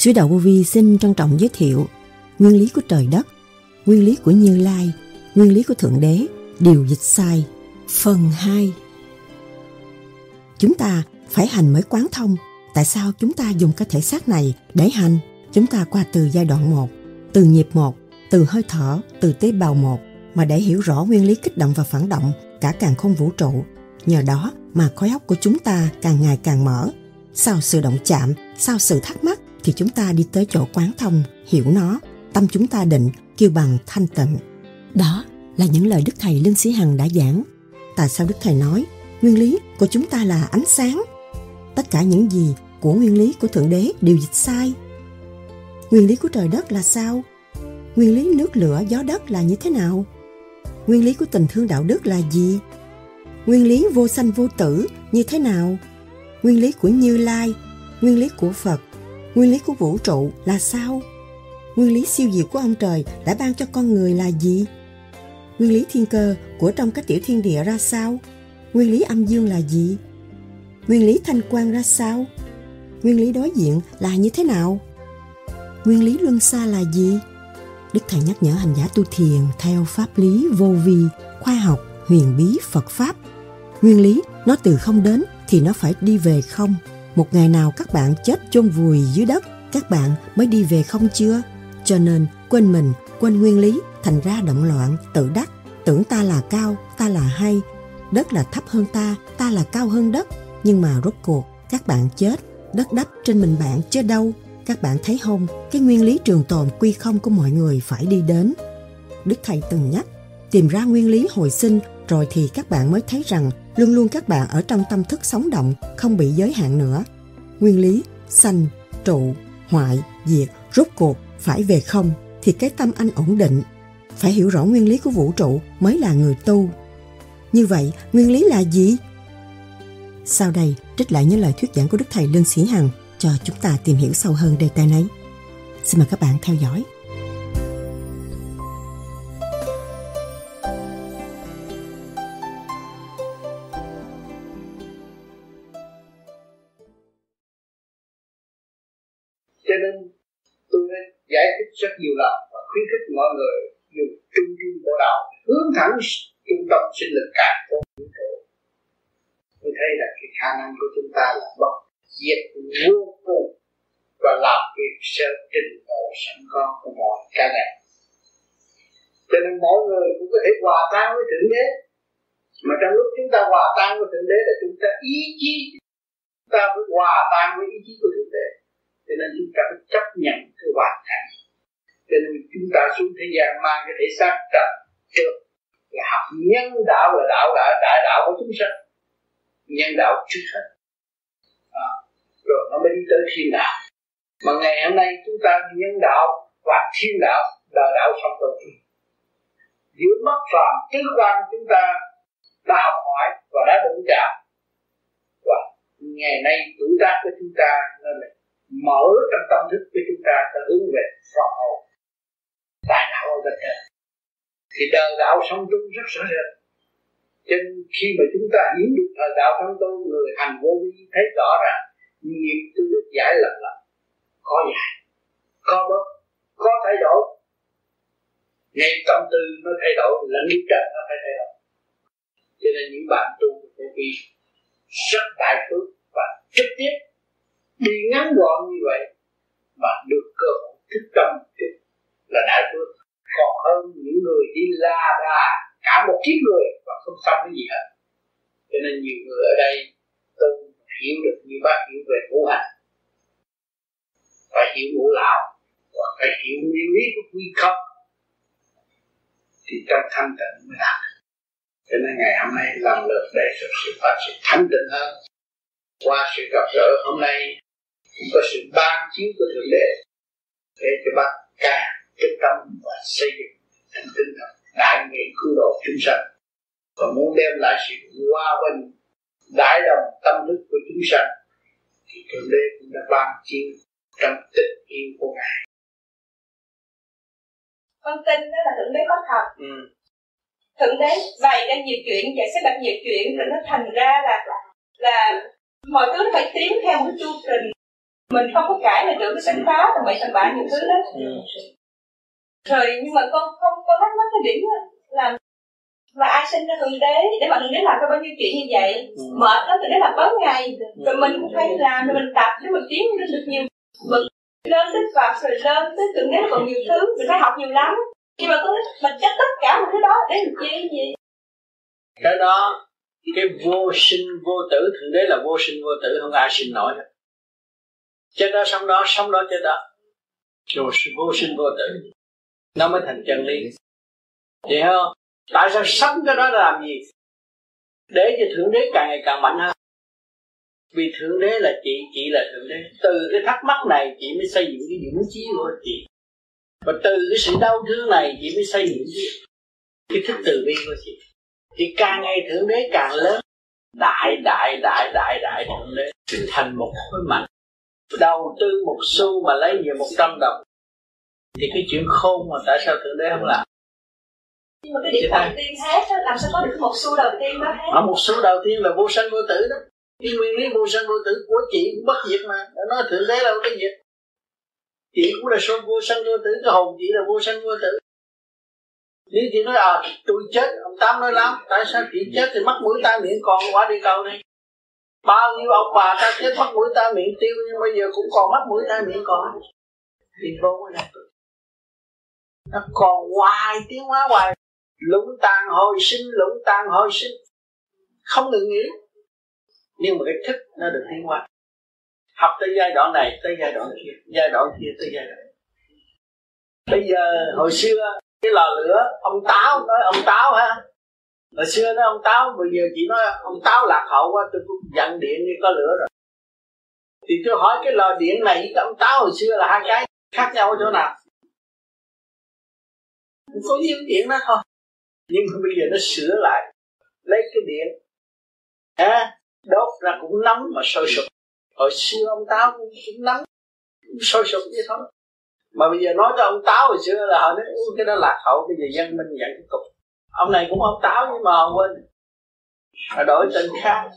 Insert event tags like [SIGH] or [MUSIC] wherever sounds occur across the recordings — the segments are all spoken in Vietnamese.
Sứ Đạo Vô Vi xin trân trọng giới thiệu nguyên lý của trời đất, nguyên lý của Như Lai, nguyên lý của Thượng Đế, điều dịch sai, phần 2. Chúng ta phải hành mới quán thông. Tại sao chúng ta dùng cái thể xác này để hành? Chúng ta qua từ giai đoạn 1, từ nhịp 1, từ hơi thở, từ tế bào 1 mà để hiểu rõ nguyên lý kích động và phản động cả càng không vũ trụ. Nhờ đó mà khối óc của chúng ta càng ngày càng mở. Sau sự động chạm, sau sự thắc mắc, thì chúng ta đi tới chỗ quán thông, hiểu nó, tâm chúng ta định, kêu bằng thanh tịnh. Đó là những lời Đức Thầy Linh Sĩ Hằng đã giảng. Tại sao Đức Thầy nói, nguyên lý của chúng ta là ánh sáng? Tất cả những gì của nguyên lý của Thượng Đế đều dịch sai. Nguyên lý của trời đất là sao? Nguyên lý nước lửa gió đất là như thế nào? Nguyên lý của tình thương đạo đức là gì? Nguyên lý vô sanh vô tử như thế nào? Nguyên lý của Như Lai, nguyên lý của Phật Nguyên lý của vũ trụ là sao? Nguyên lý siêu diệu của ông trời đã ban cho con người là gì? Nguyên lý thiên cơ của trong các tiểu thiên địa ra sao? Nguyên lý âm dương là gì? Nguyên lý thanh quan ra sao? Nguyên lý đối diện là như thế nào? Nguyên lý luân xa là gì? Đức Thầy nhắc nhở hành giả tu thiền theo pháp lý vô vi, khoa học, huyền bí, Phật Pháp. Nguyên lý nó từ không đến thì nó phải đi về không một ngày nào các bạn chết chôn vùi dưới đất, các bạn mới đi về không chưa? Cho nên, quên mình, quên nguyên lý, thành ra động loạn, tự đắc. Tưởng ta là cao, ta là hay. Đất là thấp hơn ta ta là cao hơn đất. Nhưng mà rốt cuộc, các bạn chết. Đất đắp trên mình bạn chứ đâu? Các bạn thấy không? Cái nguyên lý trường tồn quy không của mọi người phải đi đến. Đức thầy từng nhắc, tìm ra nguyên lý hồi sinh, rồi thì các bạn mới thấy rằng luôn luôn các bạn ở trong tâm thức sống động, không bị giới hạn nữa. Nguyên lý, sanh, trụ, hoại, diệt, rốt cuộc, phải về không, thì cái tâm anh ổn định. Phải hiểu rõ nguyên lý của vũ trụ mới là người tu. Như vậy, nguyên lý là gì? Sau đây, trích lại những lời thuyết giảng của Đức Thầy Lương Sĩ Hằng cho chúng ta tìm hiểu sâu hơn đề tài này. Xin mời các bạn theo dõi. Nhiều lần và khuyến khích mọi người dùng trung dung bộ đạo, hướng thẳng trung tâm sinh lực cả của vũ trụ tôi thấy là cái khả năng của chúng ta là bất diệt vô cùng và làm việc theo trình độ sẵn có của mọi cá nhân cho nên mỗi người cũng có thể hòa tan với thượng đế. Mà trong lúc chúng ta hòa tan với thượng đế là chúng ta ý chí, chúng ta phải hòa tan với ý chí của thượng đế. Cho nên chúng ta phải chấp nhận cái hoàn cảnh cho nên chúng ta xuống thế gian mang cái thể xác trần trước. Là học nhân đạo là đạo đã đại đạo của chúng sanh. Nhân đạo trước hết. À, rồi nó mới đi tới thiên đạo. Mà ngày hôm nay chúng ta nhân đạo và thiên đạo là đạo song tu giữa mắt phàm tứ quan chúng ta đã học hỏi và đã đụng chạm và ngày nay tuổi tác của chúng ta nên là mở trong tâm thức của chúng ta ta hướng về phần hồn bên trên thì đời đạo sống tu rất rõ rệt cho nên khi mà chúng ta hiểu được thời đạo sống tu người hành vô vi thấy rõ ràng, nghiệp tôi được giải lần lần có giải có bớt có thay đổi. Ngay tâm tư nó thay đổi là nghiệp trần nó phải thay đổi. Cho nên những bạn tu vô vi rất đại phước và trực tiếp đi ngắn gọn như vậy mà được cơ hội thức tâm là đại phước còn hơn những người đi la đà, cả một kiếp người, và không xong cái gì hết. Cho nên nhiều người ở đây tôi hiểu được như bác hiểu về ngũ hành. Phải hiểu ngũ lão, và phải hiểu nguyên lý của quy không thì trong thanh tịnh mới đạt cho nên ngày hôm nay làm lượt để cho sự phát triển thanh tịnh hơn. Qua sự gặp gỡ hôm nay, cũng có sự ban chiếu của thượng đế, để cho bác càng quyết tâm và xây dựng thành tinh thần đại nguyện cứu độ chúng sanh. Và muốn đem lại sự hòa bình đại đồng tâm thức của chúng sanh thì thượng đế cũng đã ban chiếu trong tình yêu của ngài. Con tin đó là thượng đế có thật. Ừ. thượng đế bày ra nhiều chuyện và sẽ đặt nhiều chuyện rồi nó thành ra là là mọi thứ nó phải tiến theo một chu trình. Mình không có cãi là được cái sanh phá tầm bậy tầm bạ nhiều thứ đó. Ừ. rồi nhưng mà con không có thắc mắc cái điểm là và ai sinh ra thượng đế? Để mà thượng đế làm cho bao nhiêu chuyện như vậy? Ừ. mệt đó thượng đế làm bớt ngày. Rồi mình cũng phải làm rồi mình tập để mình tiến lên được nhiều bậc lên tới Phật rồi lên tới thượng đế còn nhiều thứ. Mình phải học nhiều lắm. Nhưng mà con mình chắc tất cả một cái đó để làm chi gì? Cái đó cái vô sinh vô tử thượng đế là vô sinh vô tử không ai sinh nổi hết. Chết đó sống đó sống đó chết đó. Vô sinh vô tử nó mới thành chân lý. Vậy không? Tại sao sống cái đó làm gì? Để cho thượng đế càng ngày càng mạnh hơn. Vì thượng đế là chị chị là thượng đế. Từ cái thắc mắc này chị mới xây dựng cái dũng chí của chị. Và từ cái sự đau thương này chị mới xây dựng cái, cái thức từ bi của chị. Thì càng ngày thượng đế càng lớn. Đại đại đại đại đại thượng đế. Thành một khối mạnh. Đầu tư một xu mà lấy về một trăm đồng thì cái chuyện khôn mà tại sao thượng đế không làm? Nhưng mà cái điểm đầu tiên hết đó, làm sao có được một xu đầu tiên đó hết? Ở một xu đầu tiên là vô sanh vô tử đó. Cái nguyên lý vô sanh vô tử của chị cũng bất diệt mà. Đã nói thượng đế là cái diệt. Chị cũng là số vô sanh vô tử cái hồn chị là vô sanh vô tử. Nếu chị nói à tôi chết ông tám nói lắm tại sao chị chết thì mất mũi tai miệng còn quá đi cầu đi bao nhiêu ông bà ta chết mất mũi tai miệng tiêu nhưng bây giờ cũng còn mất mũi tai miệng còn. Thì vô đạt nó còn hoài tiến hóa hoài. Lũng tàn hồi sinh, lũng tàn hồi sinh. Không ngừng nghỉ. Nhưng mà cái thức nó được tiến hóa. Học tới giai đoạn này, tới giai đoạn kia, giai đoạn kia tới giai đoạn. Bây giờ, hồi xưa, cái lò lửa, ông táo nói ông táo ha. Hồi xưa nói ông táo, bây giờ chị nói ông táo lạc hậu quá, tôi cũng dặn điện như có lửa rồi. Thì tôi hỏi cái lò điện này với cái ông táo hồi xưa là hai cái, khác nhau ở chỗ nào? Có nhiêu điện đó thôi nhưng mà bây giờ nó sửa lại lấy cái điện. À, đốt ra cũng nóng mà sôi sục. Hồi xưa ông táo cũng, cũng nóng cũng sôi sục như thôi. Mà bây giờ nói cho ông táo hồi xưa là họ nói cái đó lạc hậu bây giờ dân minh nhận cái cục ông này cũng ông táo nhưng mà ông quên. Họ đổi tên khác.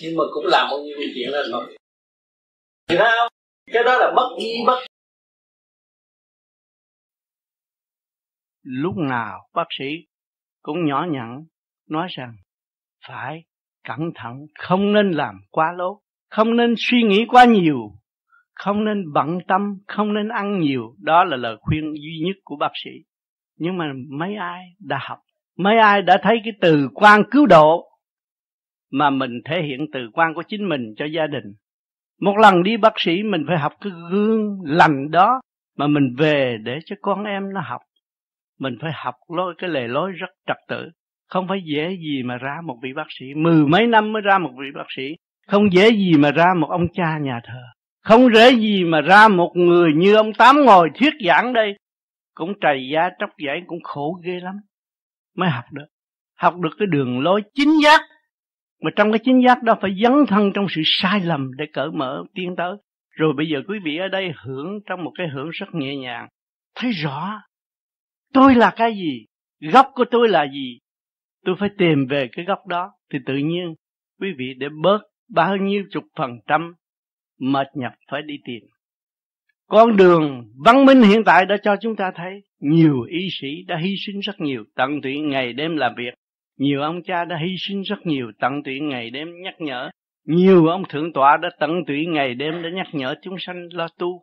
Nhưng mà cũng làm bao nhiêu chuyện đó thôi thì không? Cái đó là bất di bất lúc nào bác sĩ cũng nhỏ nhặn nói rằng, phải cẩn thận, không nên làm quá lố, không nên suy nghĩ quá nhiều, không nên bận tâm, không nên ăn nhiều. Đó là lời khuyên duy nhất của bác sĩ. Nhưng mà mấy ai đã học, mấy ai đã thấy cái từ quan cứu độ mà mình thể hiện từ quan của chính mình cho gia đình. Một lần đi bác sĩ mình phải học cái gương lành đó mà mình về để cho con em nó học mình phải học lối, cái lề lối rất trật tự. Không phải dễ gì mà ra một vị bác sĩ. Mười mấy năm mới ra một vị bác sĩ. Không dễ gì mà ra một ông cha nhà thờ. Không dễ gì mà ra một người như ông tám ngồi thuyết giảng đây. Cũng trầy da, tróc giải cũng khổ ghê lắm. Mới học được. Học được cái đường lối chính giác. Mà trong cái chính giác đó phải dấn thân trong sự sai lầm để cởi mở tiến tới. Rồi bây giờ quý vị ở đây hưởng trong một cái hưởng rất nhẹ nhàng. Thấy rõ tôi là cái gì? Gốc của tôi là gì? Tôi phải tìm về cái góc đó. Thì tự nhiên, quý vị để bớt bao nhiêu chục phần trăm, mệt nhọc phải đi tìm. Con đường văn minh hiện tại đã cho chúng ta thấy nhiều y sĩ đã hy sinh rất nhiều, tận tụy ngày đêm làm việc. Nhiều ông cha đã hy sinh rất nhiều, tận tụy ngày đêm nhắc nhở. Nhiều ông thượng tọa đã tận tụy ngày đêm để nhắc nhở chúng sanh lo tu,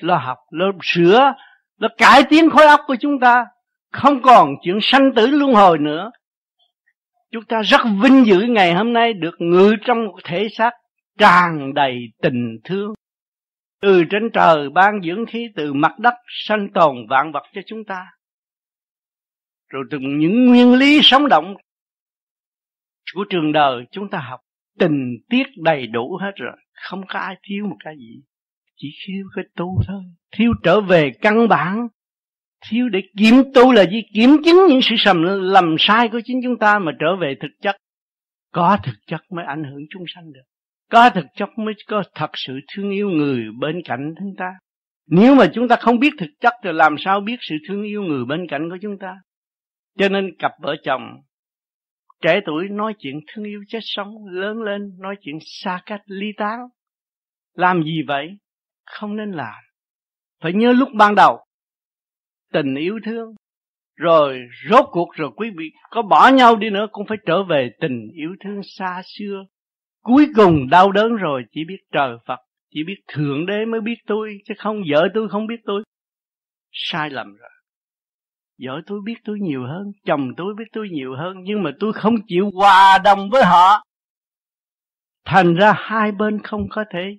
lo học, lo sửa nó cải tiến khối óc của chúng ta, không còn chuyện sanh tử luân hồi nữa. Chúng ta rất vinh dự ngày hôm nay được ngự trong một thể xác tràn đầy tình thương. Từ trên trời ban dưỡng khí, từ mặt đất sanh tồn vạn vật cho chúng ta. Rồi từ những nguyên lý sống động của trường đời chúng ta học, tình tiết đầy đủ hết rồi, không có ai thiếu một cái gì chỉ thiếu cái tu thôi. Thiếu trở về căn bản. Thiếu để kiểm tu là gì kiểm chứng những sự sầm lầm sai của chính chúng ta mà trở về thực chất. Có thực chất mới ảnh hưởng chúng sanh được. Có thực chất mới có thật sự thương yêu người bên cạnh chúng ta. Nếu mà chúng ta không biết thực chất thì làm sao biết sự thương yêu người bên cạnh của chúng ta? Cho nên cặp vợ chồng, trẻ tuổi nói chuyện thương yêu chết sống, lớn lên nói chuyện xa cách, ly tán. Làm gì vậy? Không nên làm. Phải nhớ lúc ban đầu, tình yêu thương, rồi rốt cuộc rồi quý vị có bỏ nhau đi nữa cũng phải trở về tình yêu thương xa xưa. Cuối cùng đau đớn rồi chỉ biết trời Phật, chỉ biết thượng đế mới biết tôi, chứ không vợ tôi không biết tôi. Sai lầm rồi. Vợ tôi biết tôi nhiều hơn, chồng tôi biết tôi nhiều hơn, nhưng mà tôi không chịu hòa đồng với họ. Thành ra hai bên không có thể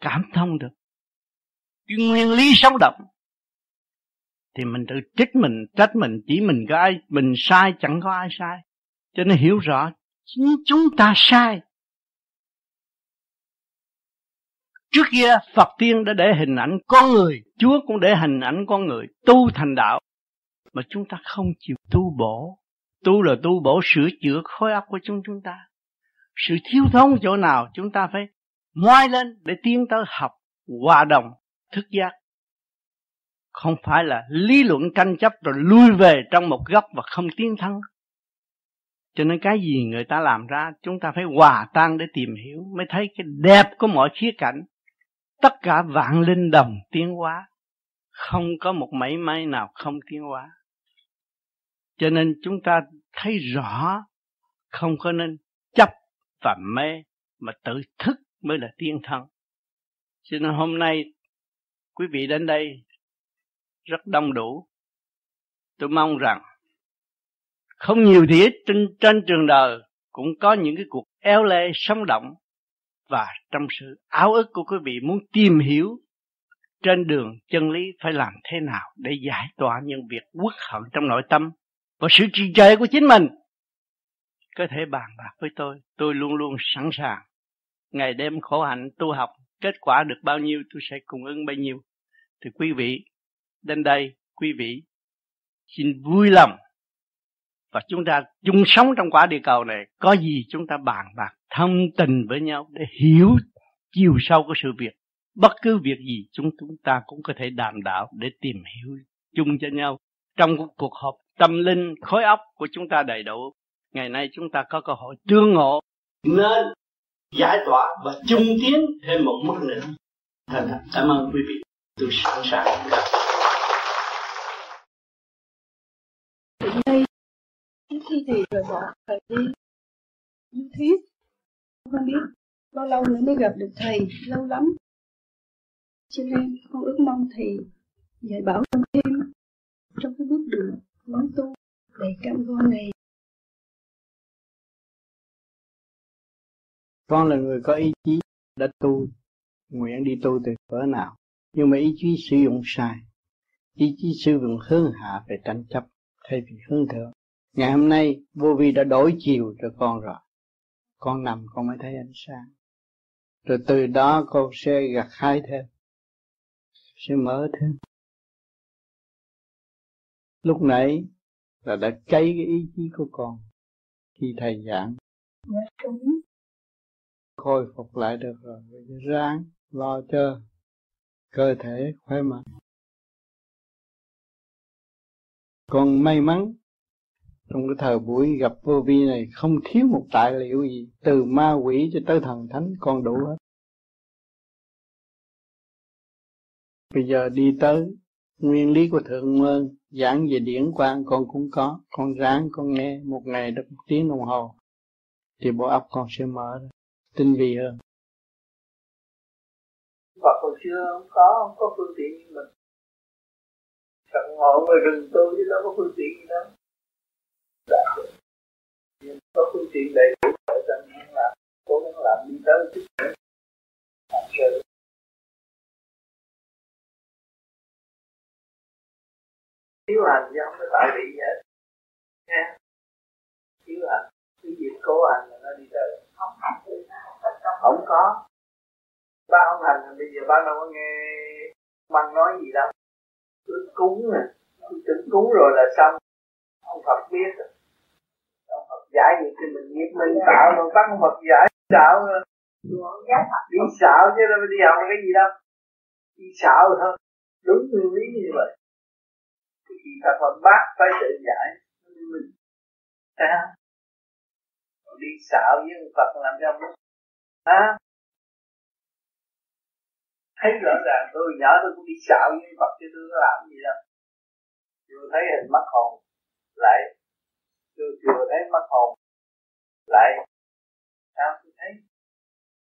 cảm thông được cái nguyên lý sống động, thì mình tự trích mình, trách mình, chỉ mình có ai, mình sai, chẳng có ai sai. Cho nên hiểu rõ, chính chúng ta sai. Trước kia, Phật tiên đã để hình ảnh con người, Chúa cũng để hình ảnh con người, tu thành đạo. Mà chúng ta không chịu tu bổ. Tu là tu bổ, sửa chữa khối óc của chúng chúng ta. Sự thiếu thốn chỗ nào, chúng ta phải ngoai lên để tiến tới học hòa đồng thức giác. Không phải là lý luận tranh chấp rồi lui về trong một góc và không tiến thắng. Cho nên cái gì người ta làm ra, chúng ta phải hòa tan để tìm hiểu, mới thấy cái đẹp của mọi khía cạnh. Tất cả vạn linh đồng tiến hóa. Không có một mảy may nào không tiến hóa. Cho nên chúng ta thấy rõ, không có nên chấp và mê, mà tự thức mới là tiên thân cho nên hôm nay quý vị đến đây rất đông đủ. Tôi mong rằng không nhiều thì ít trên, trên trường đời cũng có những cái cuộc eo lê sống động và trong sự áo ức của quý vị muốn tìm hiểu trên đường chân lý phải làm thế nào để giải tỏa những việc uất hận trong nội tâm và sự trì trệ của chính mình. Có thể bàn bạc với tôi tôi luôn luôn sẵn sàng ngày đêm khổ hạnh tu học kết quả được bao nhiêu, tôi sẽ cung ứng bấy nhiêu. Thì quý vị, đến đây, quý vị xin vui lòng và chúng ta chung sống trong quả địa cầu này. Có gì chúng ta bàn bạc, thông tình với nhau để hiểu chiều sâu của sự việc. Bất cứ việc gì chúng chúng ta cũng có thể đàm đạo để tìm hiểu chung cho nhau. Trong cuộc họp, tâm linh, khối óc của chúng ta đầy đủ, ngày nay chúng ta có cơ hội tương ngộ. Nên giải tỏa và chung tiến thêm một mức nữa. Thành thật. Cảm ơn quý vị. Tôi sẵn sàng. Gặp. đây khi thì rời bỏ thầy đi. Như thế, không biết bao lâu nữa mới gặp được thầy, lâu lắm. Cho nên con ước mong thầy dạy bảo con thêm trong cái bước đường hướng tu đầy cam go này. Con là người có ý chí đã tu nguyện đi tu từ cỡ nào. Nhưng mà ý chí sử dụng sai ý chí sử dụng hướng hạ về tranh chấp thay vì hướng thượng. Ngày hôm nay vô vi đã đổi chiều cho con rồi. Con nằm con mới thấy ánh sáng. Rồi từ đó con sẽ gặt hái thêm sẽ mở thêm. Lúc nãy là đã cháy cái ý chí của con khi thầy giảng. Dạ, khôi phục lại được rồi. Ráng lo cho cơ thể, khỏe mạnh. Còn may mắn, trong cái thời buổi gặp vô vi này không thiếu một tài liệu gì, từ ma quỷ cho tới thần thánh, con đủ hết. Bây giờ đi tới nguyên lý của thượng nguyên, giảng về điển quang, con cũng có. Con ráng, con nghe, một ngày được một tiếng đồng hồ, thì bộ óc con sẽ mở ra tinh vi hơn. Phật hồi xưa không có không có phương tiện như mình. Phật ngộ người rừng tu chứ đâu có phương tiện gì đâu. Đã. Nhưng có phương tiện đầy đủ để cho nên làm, cố gắng làm đi tới chút nữa làm sự. Thiếu hành chứ không có tại vị gì hết nha. Thiếu hành. Cái việc cố hành là nó đi tới không không có. Ba không hành, bây giờ ba đâu có nghe băng nói gì đâu. Cứ cúng nè. Cứ tưởng cúng rồi là xong. Ông Phật biết ông Phật giải gì thì mình nghiệp mình tạo rồi, bắt ông Phật giải tạo rồi. Đi xạo chứ đâu đi học cái gì đâu. Đi xạo thôi. Đúng nguyên lý như vậy. Thì khi ta Phật bác phải tự giải mình. Thấy không? Đi xạo với ông Phật làm cho ông à, thấy rõ ràng tôi nhỏ tôi cũng đi xạo với Phật chứ tôi có làm gì đâu. Chưa thấy hình mắt hồn lại chưa chưa thấy mắt hồn lại sao tôi thấy?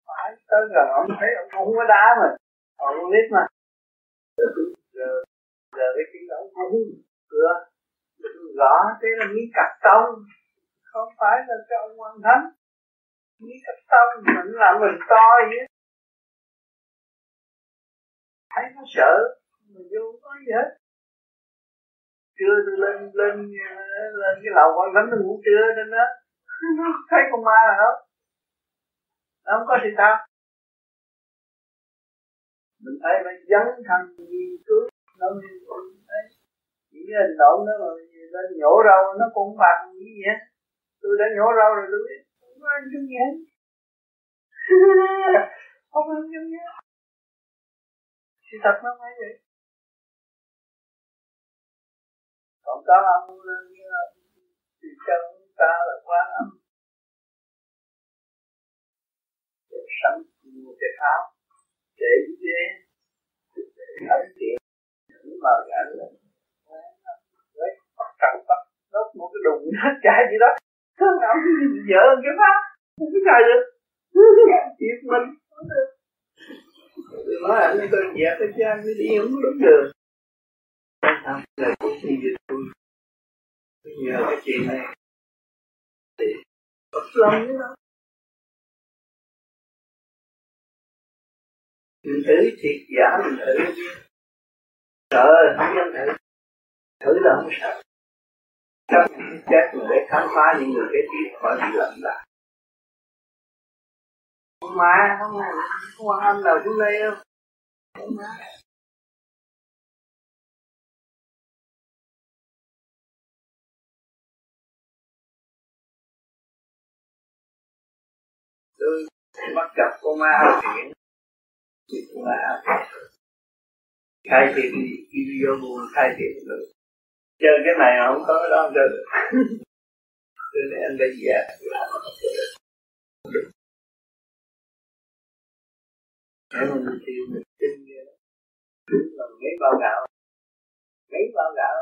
Phải tới gần ông thấy ông cũng không có đá mà. Ông không biết mà. Giờ giờ, cái tiếng ông cũng cửa gõ thế là miếng cắt tông không phải là cái ông quan thánh. Nghĩ cái tông mình là mình to vậy thấy nó sợ, mình vô có gì hết. Chưa tôi lên lên lên cái lầu quan thánh nó ngủ trưa nên đó. [LAUGHS] Nó thấy con ma là không? Nó không có gì sao? Mình thấy phải dấn thân nghiên cứu, nó mới thấy những cái hành động đó mà lên nhổ rau, nó cũng bằng như vậy tôi đã nhổ rau rồi tôi biết không có ăn chung gì không ăn chung gì sự thật nó phải vậy còn có ông thì chân ta là quan âm để sẵn một cái áo để dễ để ấn tiện những mà gắn lên lấy bắt cẳng bắt đốt một cái đùng hết chạy gì đó thương cảm cái gì dở cái pháp. Không có xài được. Thiệt mình. Không được nói anh tôi dẹp cái cha mới đi không đúng đường. Không là cũng như vậy tôi nhờ cái chuyện này. Thì bất lòng như nó mình thử thiệt giả mình thử sợ không dám thử thử là không sợ. Trong chấp chết mình để khám phá những người kế tiếp khỏi bị lầm lạc không mà không mà không quan âm nào xuống đây đâu không mà tôi bắt gặp con ma thiện thì là khai thiện đi vô buồn khai thiện được chơi cái này không có đó chơi được. [LAUGHS] Cho nên anh đã già mà mình tiêu mình tin đúng là mấy bao gạo mấy bao gạo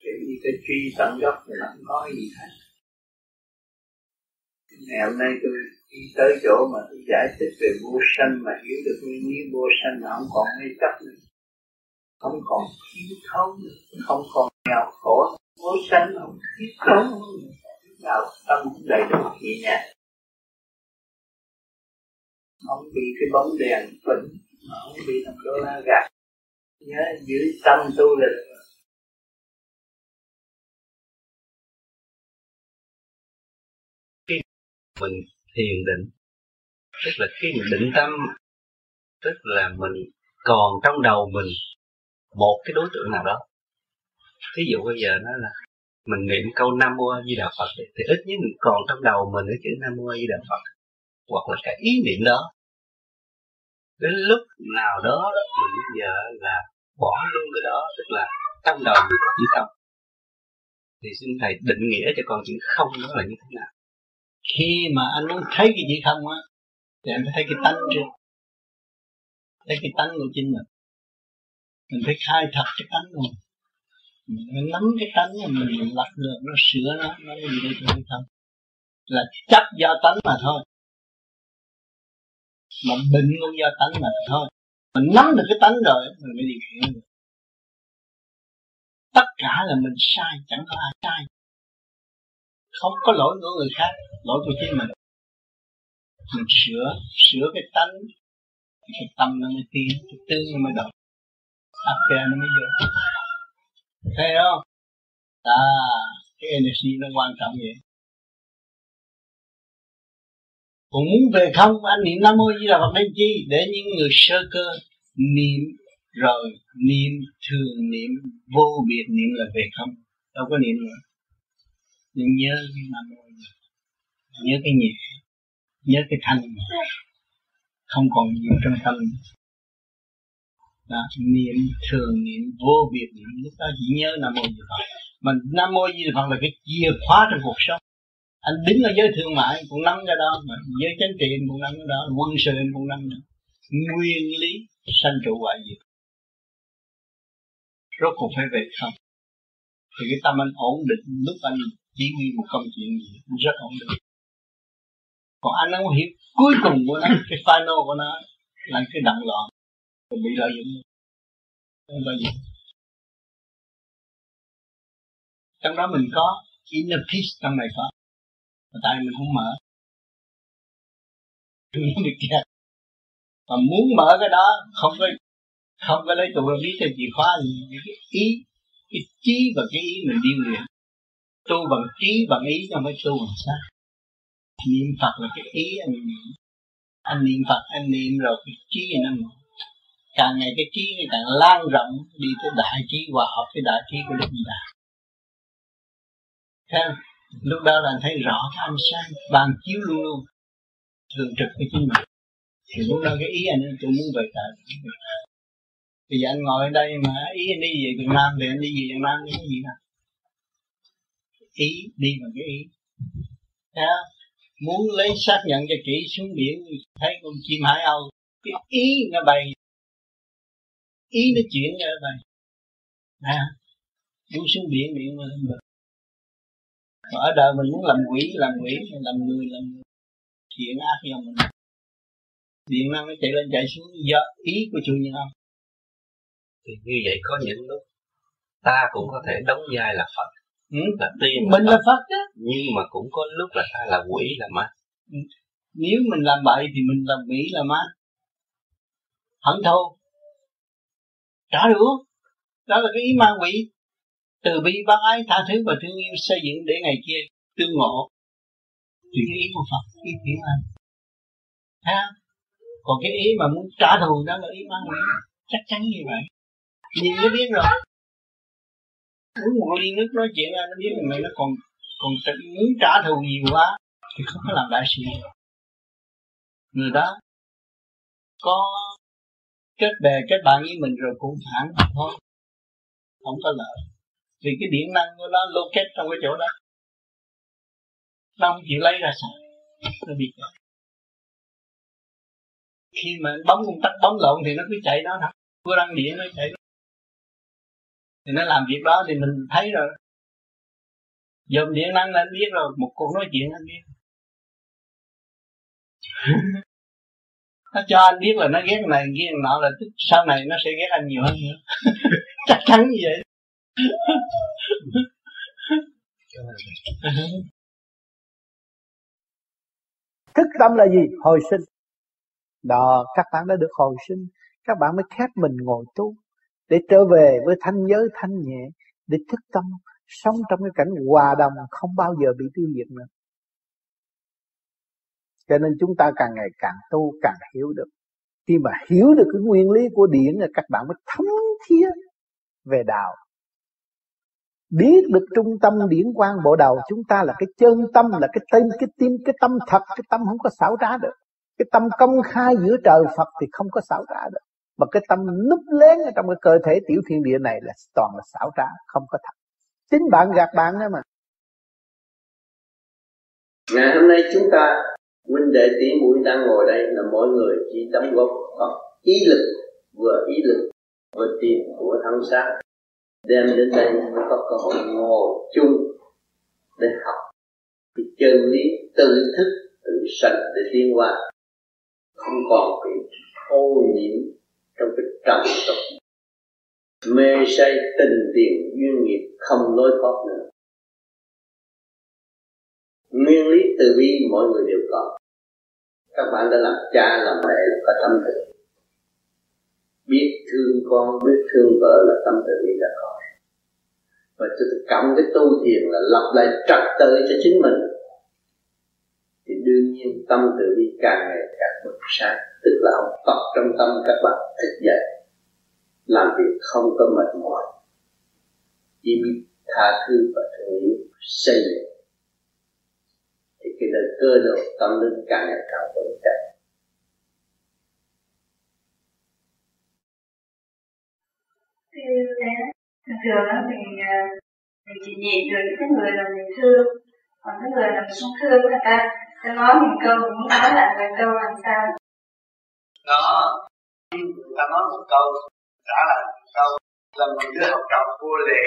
cái gì cái truy tận gốc thì không có gì hết ngày hôm nay tôi đi tới chỗ mà tôi giải thích về vô sanh mà hiểu được nguyên lý vô sanh mà không còn mê chấp nữa. Không còn thiếu thốn không còn nghèo khổ. Vô sanh không thiếu thốn nào tâm đầy đủ nhẹ nhàng. Không bị cái bóng đèn phỉnh không bị thằng đô la gạt. Nhớ giữ tâm tu lịch mình thiền định. Tức là khi mình định tâm, tức là mình còn trong đầu mình một cái đối tượng nào đó. Ví dụ bây giờ nó là mình niệm câu nam mô a di đà phật thì ít nhất mình còn trong đầu mình cái chữ nam mô a di đà phật, hoặc là cái ý niệm đó. Đến lúc nào đó mình bây giờ là bỏ luôn cái đó, tức là trong đầu mình có chữ không? Thì xin thầy định nghĩa cho con chữ không đó là như thế nào? Khi mà anh muốn thấy cái gì không á, thì anh phải thấy cái tánh trước thấy cái tánh của chính mình. Mình phải khai thật cái tánh của mình. Mình phải nắm cái tánh mà mình lật được, nó sửa nó nó gì đây tôi không? Là chấp do tánh mà thôi. Mà bệnh cũng do tánh mà thôi. Mình nắm được cái tánh rồi, mình mới điều khiển được. Tất cả là mình sai, chẳng có ai sai không có lỗi của người khác, lỗi của chính mình. Mình sửa sửa cái tánh, cái tâm nó mới tiến, cái tư nó mới động. Áp nó mới vô. Thấy không? À cái energy nó quan trọng vậy. Còn muốn về không, anh niệm nam mô di đà phật đến chi, để những người sơ cơ niệm rồi, niệm thường, niệm vô biệt, niệm là về không. Đâu có niệm nữa nhưng nhớ cái nam mô nhớ cái nhẹ nhớ cái thanh không còn nhiều trong tâm. Đó, niệm thường niệm vô biệt niệm lúc đó chỉ nhớ nam mô di phật. Mà nam mô di phật là cái chìa khóa trong cuộc sống. Anh đứng ở giới thương mại cũng nắm ra đó mà giới chánh trị cũng nắm ra đó quân sự cũng nắm ra nguyên lý sanh trụ hoại diệt. Rốt cuộc phải về không? Thì cái tâm anh ổn định lúc anh chỉ huy một công chuyện gì, rất ổn định. Còn anh không hiểu cuối cùng của nó, cái final của nó là cái động loạn rồi bị lợi dụng. Không bao giờ. Trong đó mình có inner peace, trong này có. Mà tại mình không mở. Nó bị kẹt mà muốn mở cái đó, không có không có lấy tụ lý theo chìa khóa gì. Cái ý, cái trí và cái ý mình đi liền tu bằng trí, bằng ý cho mới tu bằng xác niệm phật là cái ý anh niệm. Anh niệm phật, anh niệm rồi cái trí nó mở. Càng ngày cái trí này càng lan rộng đi tới đại trí hòa hợp với đại trí của đức như đà Thế lúc đó là anh thấy rõ cái ánh sáng bàn chiếu luôn luôn. Thường trực với chính mình. Thì lúc đó cái ý anh tôi muốn về tại bây giờ anh ngồi ở đây mà, ý anh đi về Việt Nam thì anh đi về Việt Nam cái gì nào? Ý đi bằng cái ý. Thấy không? muốn lấy xác nhận cho kỹ xuống biển thấy con chim hải âu cái ý nó bay. Ý nó chuyển ra bay. À, muốn xuống biển biển mà lên bờ. Ở đời mình muốn làm quỷ làm quỷ làm người làm chuyện ác do mình. Điện năng nó chạy lên chạy xuống do ý của chủ nhân ông. Thì như vậy có những lúc ta cũng có thể đóng vai là Phật ừ. là tiên mình là Phật đó nhưng mà cũng có lúc là ta là quỷ là ma. Ừ. nếu mình làm bậy thì mình làm quỷ là ma. Hận thù trả đũa đó là cái ý ma quỷ. Từ bi bác ái tha thứ và thương yêu xây dựng để ngày kia tương ngộ. Thì cái ý của Phật ý thiện lành ha còn cái ý mà muốn trả thù đó là ý ma quỷ. Chắc chắn như vậy. Nhìn nó biết rồi uống một ly nước nói chuyện ra, nó biết mày nó còn còn muốn trả thù nhiều quá, thì không có làm đại sự. Người đó có kết bè, kết bạn với mình rồi cũng phản thôi. Không có lợi. Vì cái điện năng của nó lô kết trong cái chỗ đó. Nó không chịu lấy ra xài nó bị chạy khi mà bấm công tắc bấm lộn thì nó cứ chạy đó thôi cứ đăng điện nó chạy đó thì nó làm việc đó thì mình thấy rồi. Dòm điện năng là anh biết rồi, một cuộc nói chuyện anh biết. [LAUGHS] Nó cho anh biết là nó ghét này, ghét nọ là tức sau này nó sẽ ghét anh nhiều hơn nữa. [LAUGHS] Chắc chắn như vậy. [LAUGHS] Thức tâm là gì? Hồi sinh. Đó, các bạn đã được hồi sinh. Các bạn mới khép mình ngồi tu để trở về với thanh giới thanh nhẹ, để thức tâm, sống trong cái cảnh hòa đồng không bao giờ bị tiêu diệt nữa. Cho nên chúng ta càng ngày càng tu, càng hiểu được. Khi mà hiểu được cái nguyên lý của điển là các bạn mới thấm thía về đạo. Biết được trung tâm điển quang bộ đầu chúng ta là cái chân tâm, là cái tên, cái tim, cái tâm thật, cái tâm không có xảo trá được. Cái tâm công khai giữa trời Phật thì không có xảo trá được mà cái tâm núp lén ở trong cái cơ thể tiểu thiên địa này là toàn là xảo trá, không có thật. Chính bạn gạt bạn đó mà. Ngày hôm nay chúng ta, huynh đệ tỷ muội đang ngồi đây là mỗi người chỉ đóng góp bằng ý lực vừa ý lực vừa tiền của thân xác đem đến đây mới có cơ hội ngồi chung để học. Thì chân lý tự thức, tự sạch để tiến qua không còn bị ô nhiễm trong cái trầm tục mê say tình tiền duyên nghiệp không lối thoát nữa. Nguyên lý từ bi mọi người đều có. Các bạn đã làm cha, làm mẹ, là có tâm từ. Biết thương con, biết thương vợ là tâm từ bi đã có. Và tôi cảm cái tu thiền là lập lại trật tự cho chính mình đương nhiên tâm từ bi càng ngày càng bừng sáng tức là học tập trong tâm các bạn thức dậy, làm việc không có mệt mỏi, chỉ biết tha thứ và thương yêu, xây dựng. Thì cái đời cơ độ tâm linh càng ngày càng vững chắc thường thường đó mình à, mình chỉ nhìn được những cái người là mình thương, còn cái người là mình không thương người ta ta nói một câu cũng muốn nói lại một câu làm sao? Đó người ta nói một câu, trả lại một câu, là một đứa học trò vô lễ.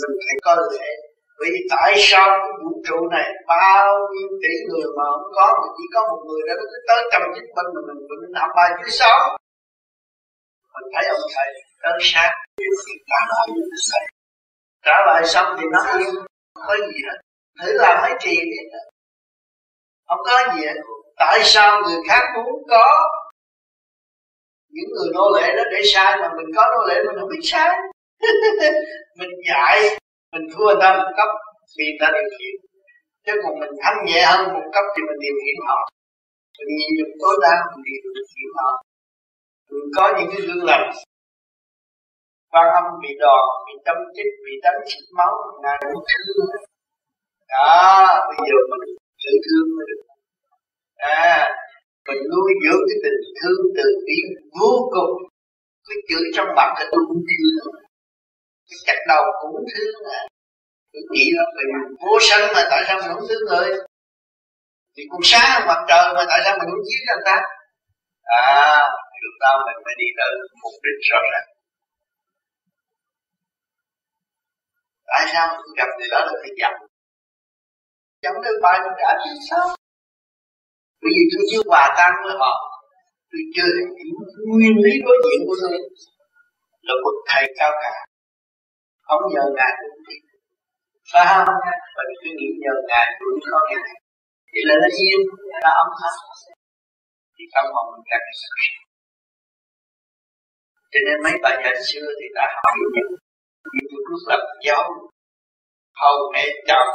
Mình phải có lễ. Vì tại sao cái vũ trụ này bao nhiêu tỷ người mà không có, mà chỉ có một người đó nó cứ tới trăm chín bên mà mình vẫn nằm bài thứ sáu. Mình thấy ông thầy tới sát trả lại trả lại xong thì nó yên không có gì hết thử làm mấy kỳ biết không có gì hết. Tại sao người khác muốn có những người nô lệ đó để sai mà mình có nô lệ mình không biết sai? [LAUGHS] Mình dạy, mình thua ta một cấp thì ta điều khiển. Chứ còn mình thanh nhẹ hơn một cấp thì mình điều khiển họ. Mình nhìn được tối đa mình điều khiển họ. Mình có những cái gương lành. Quan âm bị đòn, bị tâm chích bị đánh chích máu ngày một thứ đó, bây giờ mình tự thương mới được. À mình nuôi dưỡng cái tình thương từ bi vô cùng. Cái chữ trong mặt là tôi cũng thương. Cái chặt đầu cũng thương à. Tôi nghĩ là mình vô sân mà tại sao mình không thương người? Thì cũng sáng mặt trời mà tại sao mình không giết người ta? À lúc đó mình mới đi tới mục đích rõ ràng. Tại sao mình gặp người đó là phải giận? Chẳng được bài mình trả thì sao bởi vì tôi chưa hòa tan với họ, tôi chưa hiểu nguyên lý đối diện của tôi là bậc thầy cao cả. Ông nhờ ngài cũng biết phải không? Và tôi nghĩ nhờ ngài cũng có cái này thì là nó yên nó ấm áp thì trong vòng mình càng cho nên mấy bà già xưa thì đã hỏi nhất. Như tôi lúc lập giáo hầu mẹ chồng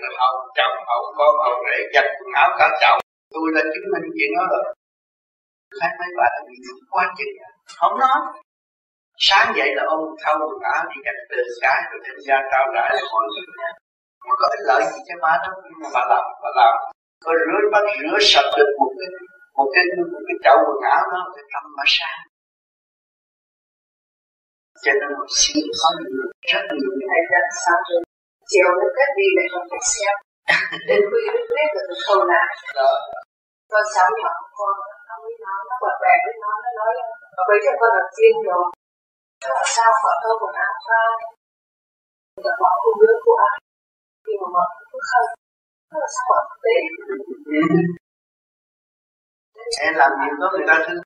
rồi hầu chồng hầu con hầu rể giặt quần áo cả chồng tôi đã chứng minh chuyện đó rồi. Khách mấy bà đã bị quá chức không nói. Sáng dậy là ông thâu quần áo đi giặt từ cái rồi thêm ra trao rải cho mọi người mà có ích lợi gì cho má đâu, nhưng mà bà làm bà làm. Có rửa bắt rửa sạch được một cái một cái một cái chậu quần áo đó thì tâm bà sáng. Cho nên một xin có nhiều rất nhiều thầy đã sao chiều nó kết đi lại không phải xem. Đến khi nó biết được câu nào con cháu nhỏ của con nó với nó nó bật bẹ với nó nó nói và với cho con là tiên rồi. Nó là sao khỏi câu quần áo ra người bỏ cô đứa của ai khi mà mở cũng không nó là sao bỏ tế em làm gì có người ta thương?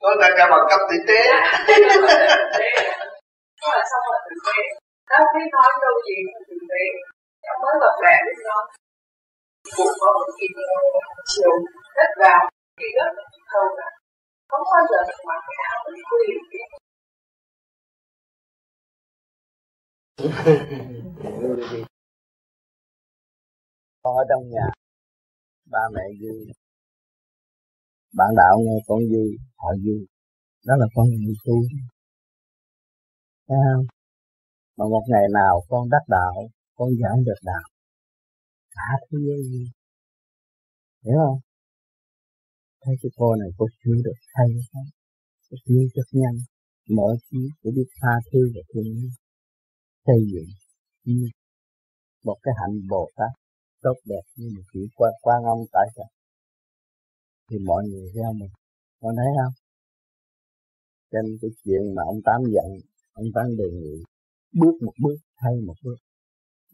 Có ta cho bằng cấp tử tế. Nó là sao bỏ tử tế đâu biết nói câu gì thì tế Cháu mới gặp bẹ với nó cũng có một kỳ chiều đất vào thì đất thâu cả không bao giờ được mặc cái áo mình quy điều con ở trong nhà, ba mẹ vui bạn đạo nghe con vui họ vui đó là con người tu thấy không? Mà một ngày nào con đắc đạo, con giảng được đạo, cả thế giới gì hiểu không? Thấy cái cô này cô chưa được thay không cô chưa rất nhanh mở trí để biết tha thứ và thương yêu. Xây dựng như một cái hạnh bồ tát tốt đẹp như một chữ quan quan âm tại sao? Thì mọi người theo mình. Con thấy không? Cho nên cái chuyện mà ông tám giận, ông tám đề nghị bước một bước thay một bước.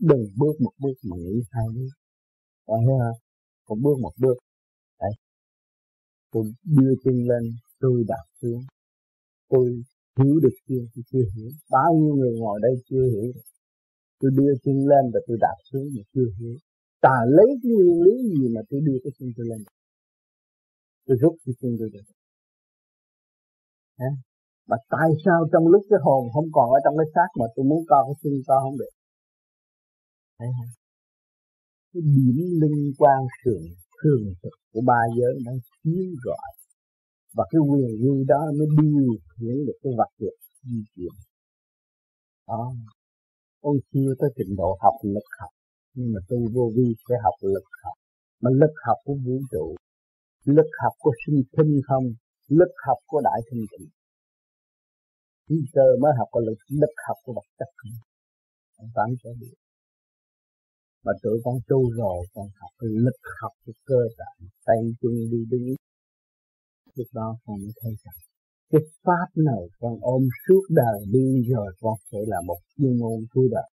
Đừng bước một bước mà nghĩ hai bước. Con thấy không con bước một bước. Đấy. Tôi đưa chân lên, tôi đạp xuống. Tôi hiểu được chưa tôi chưa hiểu. Bao nhiêu người ngồi đây chưa hiểu tôi đưa chân lên và tôi đạp xuống mà chưa hiểu. Ta lấy cái nguyên lý gì mà tôi đưa cái chân tôi lên tôi rút cái chân tôi được? Mà tại sao trong lúc cái hồn không còn ở trong cái xác mà tôi muốn con cái sinh con không được? Thấy không? Cái điểm linh quan sườn thường thực của ba giới đang chiếu rọi. Và cái quyền như đó mới điều khiển được cái vật việc di chuyển. Đó. Ông chưa tới trình độ học lực học, nhưng mà tu vô vi sẽ học lực học. Mà lực học của vũ trụ, lực học của sinh thinh không, lực học của đại thanh tịnh cơ mới học cái lực lực học của vật chất. Không ông cho biết mà tụi con tu rồi, con học cái lực học của cơ tạng, tay chân đi đứng. Lúc đó con mới thấy rằng, cái pháp này con ôm suốt đời đi rồi con sẽ là một chuyên môn cuối đời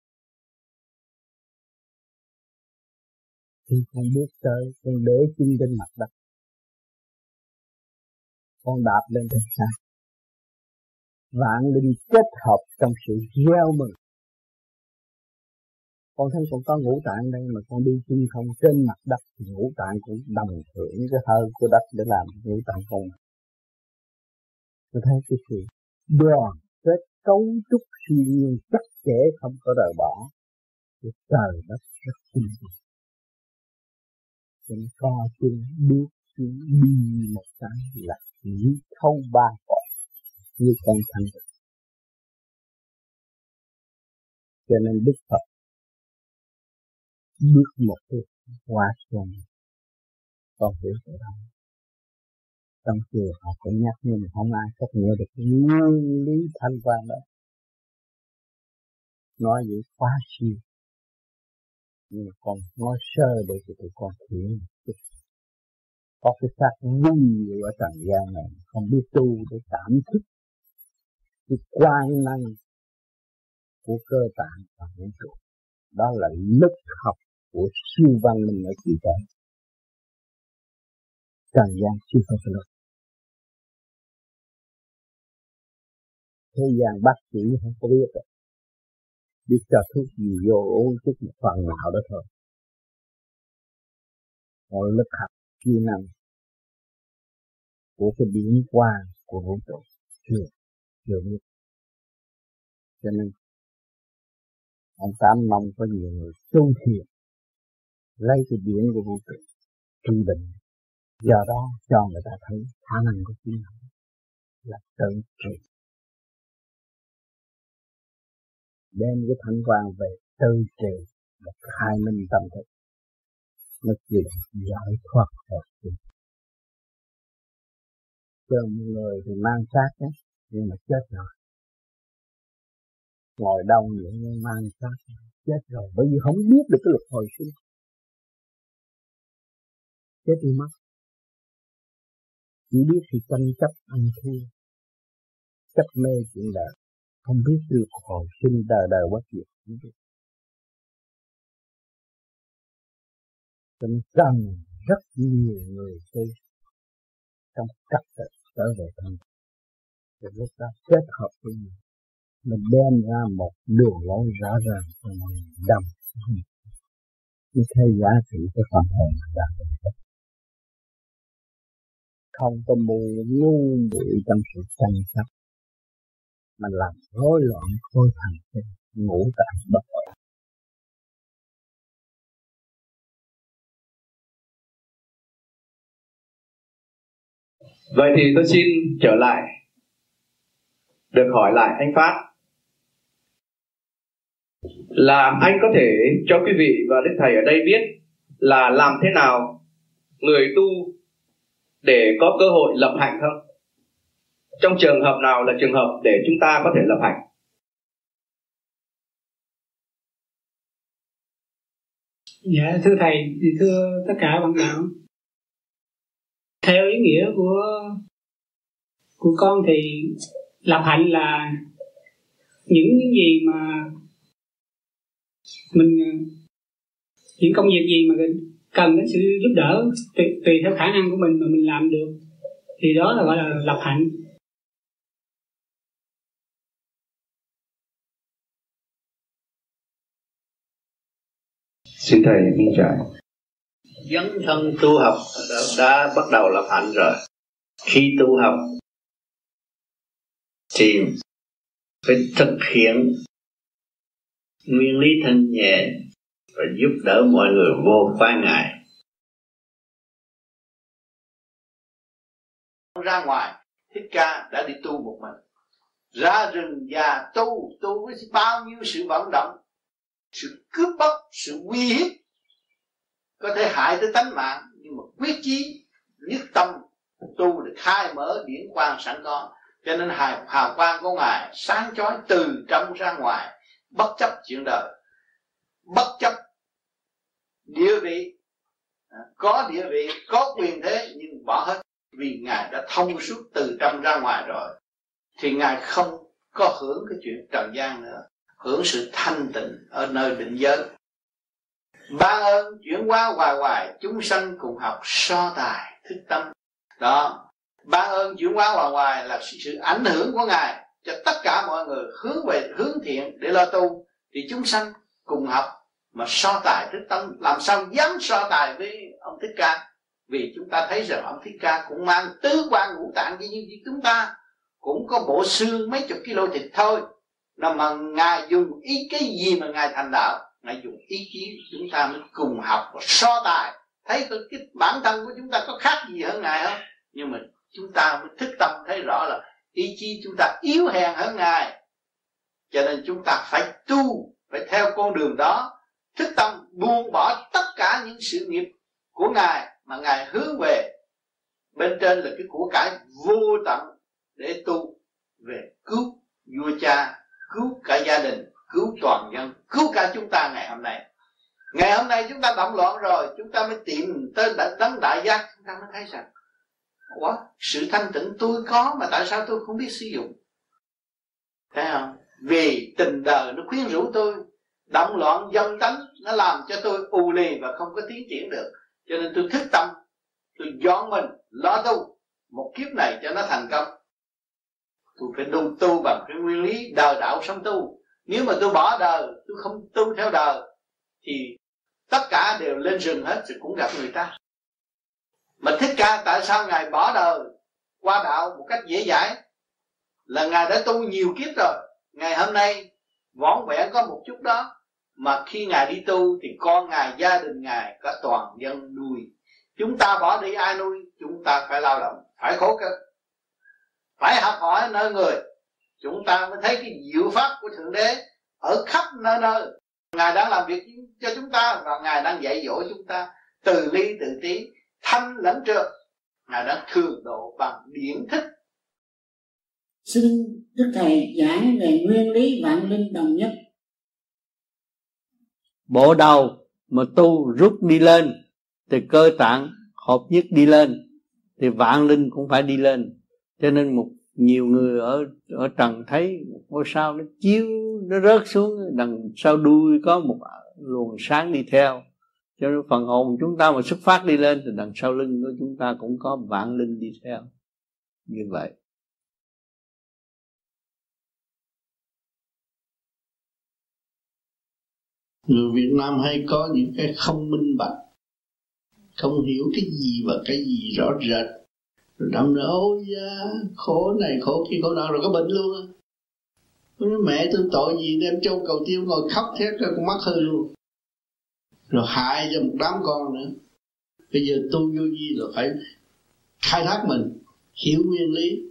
khi con bước tới, con để chân trên mặt đất. Con đạp lên trên sao vạn linh kết hợp trong sự gieo mừng. Con thấy con có ngũ tạng đây mà con đi chân không, trên mặt đất thì ngũ tạng cũng đồng hưởng cái hơi của đất để làm ngũ tạng con. Tôi thấy cái sự đoàn kết cấu trúc siêu nhiên chắc chẽ không có rời bỏ. Cái trời đất rất tinh vi cho nên co chân bước xuống đi một cái là chỉ thâu ba cõi như con thanh cho nên đức phật bước một cái quá trình con hiểu cái đó. Trong chùa họ cũng nhắc nhưng mà không ai chấp nhận được nguyên lý thanh quan đó. Nói vậy quá siêu nhưng mà con nói sơ để cho tụi con hiểu. Có cái xác vui ở trần gian này, không biết tu để cảm thức cái quan năng của cơ tạng và vũ trụ. Đó là lực học của siêu văn minh ở kỳ trời trần gian chưa có cái thế gian bác sĩ không có biết rồi biết cho thuốc gì vô, uống chút một phần nào đó thôi. Mọi lực học kỹ năng của cái điểm quang của vũ trụ. Chưa chưa biết cho nên, ông tám mong có nhiều người tu thiền lấy cái điển của vũ trụ trung bình, do đó cho người ta thấy khả năng của chính họ là tự trị đem cái thanh quan về tư trị và khai minh tâm thức, nó chỉ giải thoát hết chứ cho một người thì mang xác đấy nhưng mà chết rồi. Ngồi đông những mang xác. Chết rồi. Bởi vì không biết được cái luật hồi sinh chết đi mất. Chỉ biết sự tranh chấp ăn thua. Chấp mê chuyện đời. Không biết được hồi sinh đời đời bất diệt. Không biết. Cho nên cần rất nhiều người tu. Trong cách trở về thân thì lúc đó kết hợp với nhau. Mình đem ra một đường lối rõ ràng cho mọi người đâm. Như thế giá trị của phần hồn là được không có mù ngu muội trong sự tranh chấp mà làm rối loạn khối thần kinh ngủ tạng bất ổn Vậy thì tôi xin trở lại được hỏi lại anh Phát là anh có thể cho quý vị và Đức Thầy ở đây biết là làm thế nào người tu để có cơ hội lập hạnh không? Trong trường hợp nào là trường hợp để chúng ta có thể lập hạnh? Dạ thưa thầy, thưa tất cả bạn đạo. Theo ý nghĩa của của con thì lập hạnh là những gì mà mình những công việc gì mà cần đến sự giúp đỡ tùy, tùy theo khả năng của mình mà mình làm được thì đó là gọi là lập hạnh. Xin thầy minh trải. Dấn thân tu học đã, đã bắt đầu lập hạnh rồi. Khi tu học thì phải thực hiện nguyên lý thanh nhẹ và giúp đỡ mọi người vô phái ngài ra ngoài, thích ca đã đi tu một mình. Ra rừng già tu tu với bao nhiêu sự vận động, sự cướp bóc, sự uy hiếp, có thể hại tới tánh mạng, nhưng mà quyết chí nhất tâm tu để khai mở điển quang sẵn có cho nên hào, hào quang của ngài sáng chói từ trong ra ngoài bất chấp chuyện đời bất chấp địa vị. À, có địa vị có quyền thế nhưng bỏ hết vì ngài đã thông suốt từ trong ra ngoài rồi. Thì ngài không có hưởng cái chuyện trần gian nữa hưởng sự thanh tịnh ở nơi định giới. Ban ơn chuyển qua hoài hoài chúng sanh cùng học so tài thức tâm. Đó ban ơn chuyển hóa hoài hoài là sự ảnh hưởng của ngài cho tất cả mọi người hướng về, hướng thiện để lo tu. Thì chúng sanh cùng học mà so tài thức tâm. Làm sao dám so tài với ông thích ca? Vì chúng ta thấy rằng ông thích ca cũng mang tứ quan ngũ tạng như như chúng ta. Cũng có bộ xương mấy chục kilo thịt thôi. Là mà ngài dùng ý cái gì mà ngài thành đạo? Ngài dùng ý chí chúng ta mới cùng học và so tài. Thấy cái bản thân của chúng ta có khác gì hơn ngài không? Nhưng mà chúng ta mới thức tâm thấy rõ là ý chí chúng ta yếu hèn hơn ngài. Cho nên chúng ta phải tu, phải theo con đường đó. Thức tâm buông bỏ tất cả những sự nghiệp của ngài mà ngài hướng về. Bên trên là cái của cải vô tận để tu về cứu vua cha, cứu cả gia đình, cứu toàn dân cứu cả chúng ta ngày hôm nay. Ngày hôm nay chúng ta động loạn rồi, chúng ta mới tìm tới đấng đại giác, chúng ta mới thấy rằng Ủa, sự thanh tịnh tôi có mà tại sao tôi không biết sử dụng? Thấy không? Vì tình đời nó khuyến rũ tôi động loạn dân tánh nó làm cho tôi u lì và không có tiến triển được. Cho nên tôi thức tâm tôi dọn mình lo tu. Một kiếp này cho nó thành công. Tôi phải tu tu bằng cái nguyên lý đời đạo sống tu. Nếu mà tôi bỏ đời tôi không tu theo đời thì tất cả đều lên rừng hết rồi cũng gặp người ta mà thích ca, tại sao ngài bỏ đời qua đạo một cách dễ dãi? Là ngài đã tu nhiều kiếp rồi. Ngày hôm nay võn vẹn có một chút đó, mà khi ngài đi tu thì con ngài, gia đình ngài có toàn dân nuôi. Chúng ta bỏ đi ai nuôi, chúng ta phải lao động, phải khổ cực, phải học hỏi nơi người. Chúng ta mới thấy cái diệu pháp của thượng đế ở khắp nơi nơi. Ngài đang làm việc cho chúng ta và ngài đang dạy dỗ chúng ta từ ly từ tí thanh lẫn trượt ngài đã thường độ bằng điển thức. Xin đức thầy giảng về nguyên lý vạn linh đồng nhất. Bộ đầu mà tu rút đi lên từ cơ tạng hợp nhất đi lên thì vạn linh cũng phải đi lên. Cho nên một nhiều người ở ở trần thấy một ngôi sao nó chiếu nó rớt xuống đằng sau đuôi có một luồng sáng đi theo cho nên phần hồn chúng ta mà xuất phát đi lên thì đằng sau lưng của chúng ta cũng có vạn linh đi theo. Như vậy. Người Việt Nam hay có những cái không minh bạch, không hiểu cái gì và cái gì rõ rệt. Rồi đâm ra ôi da, khổ này, khổ kia, khổ nào rồi có bệnh luôn á. Mẹ, tôi tội gì đem châu cầu tiêu ngồi khóc thét ra con mắt hư luôn rồi hại cho một đám con nữa. Bây giờ tu vô vi là phải khai thác mình hiểu nguyên lý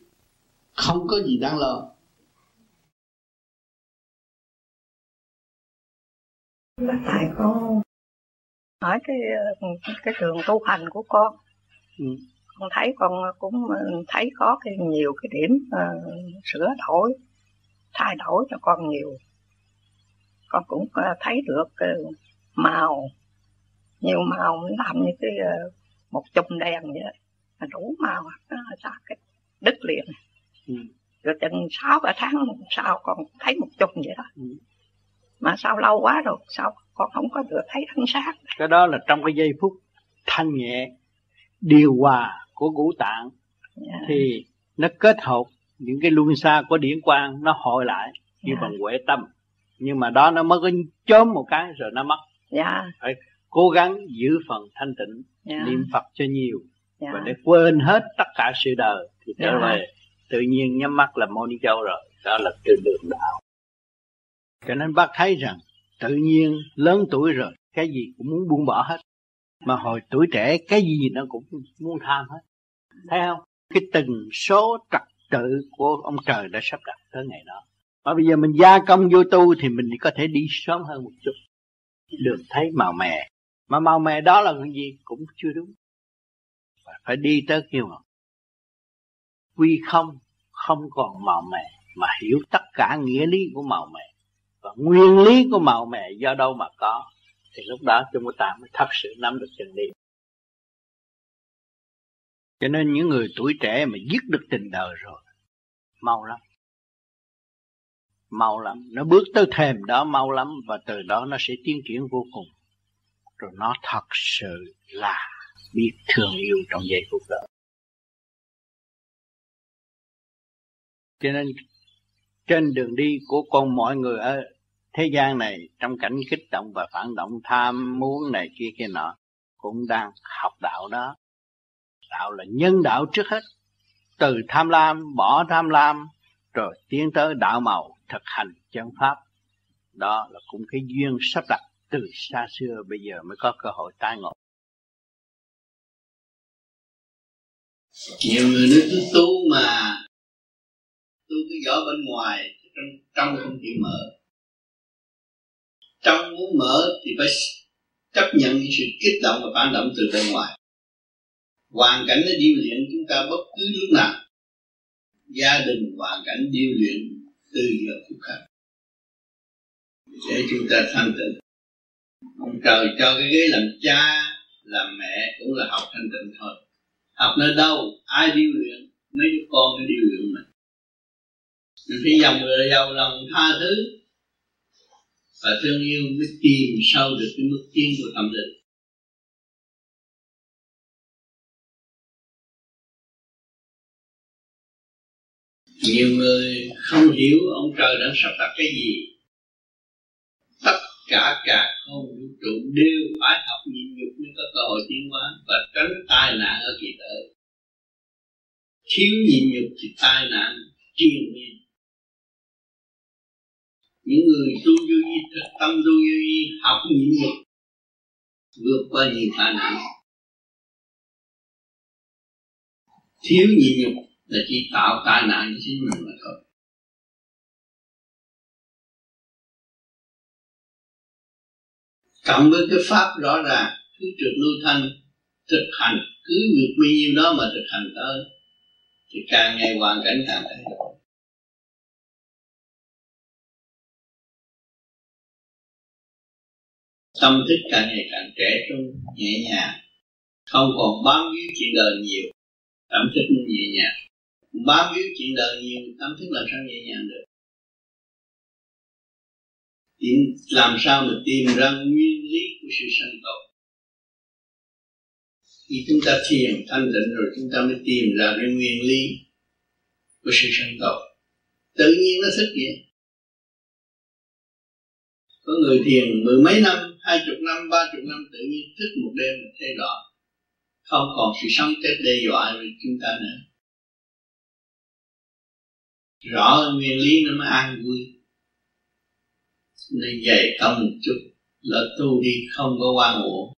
không có gì đáng lo. Thầy con hỏi cái cái trường tu hành của con. Ừ. con thấy con cũng thấy có cái nhiều cái điểm uh, sửa đổi thay đổi cho con nhiều. Con cũng uh, thấy được uh, màu nhiều màu làm như cái uh, một chùm đèn vậy đó. đủ màu nó ra cái đứt liền ừ. rồi chừng sáu ba tháng sau còn thấy một chùm vậy đó ừ. mà sao lâu quá rồi sao con không có được thấy ánh sáng cái đó là trong cái giây phút thanh nhẹ điều hòa của ngũ tạng yeah. Dạ. thì nó kết hợp những cái luân xa của điển quang nó hội lại như yeah. Bằng huệ tâm nhưng mà đó nó mới có chớm một cái rồi nó mất dạ. Phải cố gắng giữ phần thanh tịnh dạ. niệm phật cho nhiều. Dạ. và để quên hết tất cả sự đời thì trở dạ. về. Tự nhiên nhắm mắt là mô ni châu rồi đó là từ đường đạo. Cho nên bác thấy rằng tự nhiên lớn tuổi rồi cái gì cũng muốn buông bỏ hết. Mà hồi tuổi trẻ cái gì nó cũng muốn tham hết. Thấy không? Cái từng số trật tự của ông trời đã sắp đặt tới ngày đó. Mà bây giờ mình gia công vô tu thì mình có thể đi sớm hơn một chút được thấy màu mè. Mà màu mè đó là cái gì cũng chưa đúng. Phải đi tới kêu mà quy không không còn màu mè, mà hiểu tất cả nghĩa lý của màu mè. Và nguyên lý của màu mè do đâu mà có, thì lúc đó chúng ta mới thật sự nắm được chân lý. Cho nên những người tuổi trẻ mà dứt được tình đời rồi, mau lắm mau lắm. Nó bước tới thềm đó, mau lắm. Và từ đó nó sẽ tiến triển vô cùng. Rồi nó thật sự là biết thương yêu trong giây phút đó. Cho nên, trên đường đi của con mọi người ở thế gian này, trong cảnh kích động và phản động, tham muốn này kia kia nọ, cũng đang học đạo đó. Đạo là nhân đạo trước hết. Từ tham lam, bỏ tham lam, rồi tiến tới đạo màu thực hành chân pháp. Đó là cũng cái duyên sắp đặt từ xa xưa, bây giờ mới có cơ hội tái ngộ. Nhiều người nói tu tu mà tu cái vỏ bên ngoài, trong trong không chịu mở. Trong muốn mở thì phải chấp nhận những sự kích động và phản động từ bên ngoài. Hoàn cảnh nó điêu luyện chúng ta bất cứ lúc nào. Gia đình hoàn cảnh điêu luyện từ giờ phút khác để chúng ta thanh tịnh. Ông trời cho cái ghế làm cha, làm mẹ cũng là học thanh tịnh thôi. Học nơi đâu, ai điêu luyện, mấy đứa con mới điêu luyện mình mình phải dòng người giàu lòng tha thứ. Và thương yêu mới tìm sâu được cái mức tiến của tâm linh. Nhiều người không hiểu ông trời đang sắp đặt cái gì. Tất cả cả không vũ trụ đều phải học nhịn nhục mới có cơ hội tiến hóa và tránh tai nạn ở kỳ đời thiếu nhịn nhục thì tai nạn triền miên. Những người tu vô vi thực tâm tu vô vi, học nhịn nhục, vượt qua nhiều tai nạn. Thiếu nhịn nhục là chỉ tạo tai nạn cho chính mình mà thôi. Cộng với cái pháp rõ ràng cứ trực lưu thanh, thực hành, cứ vượt bao nhiêu đó mà thực hành tới, thì càng ngày hoàn cảnh càng thay đổi. Tâm thức càng ngày càng trẻ trung, nhẹ nhàng, không còn bám víu chuyện đời nhiều, cảm thức nhẹ nhàng bám víu chuyện đời nhiều, tâm thức làm sao nhẹ nhàng được? Thì làm sao mà tìm ra nguyên lý của sự sanh tồn? Khi chúng ta thiền thanh tịnh rồi, chúng ta mới tìm ra cái nguyên lý của sự sanh tồn. Tự nhiên nó thích vậy có người thiền mười mấy năm, hai chục năm, ba chục năm, tự nhiên thức một đêm là thay rõ. Không còn sự sống chết đe dọa với chúng ta nữa rõ nguyên lý nó mới an vui. Nên dày công một chút là tu đi không có quan ngộ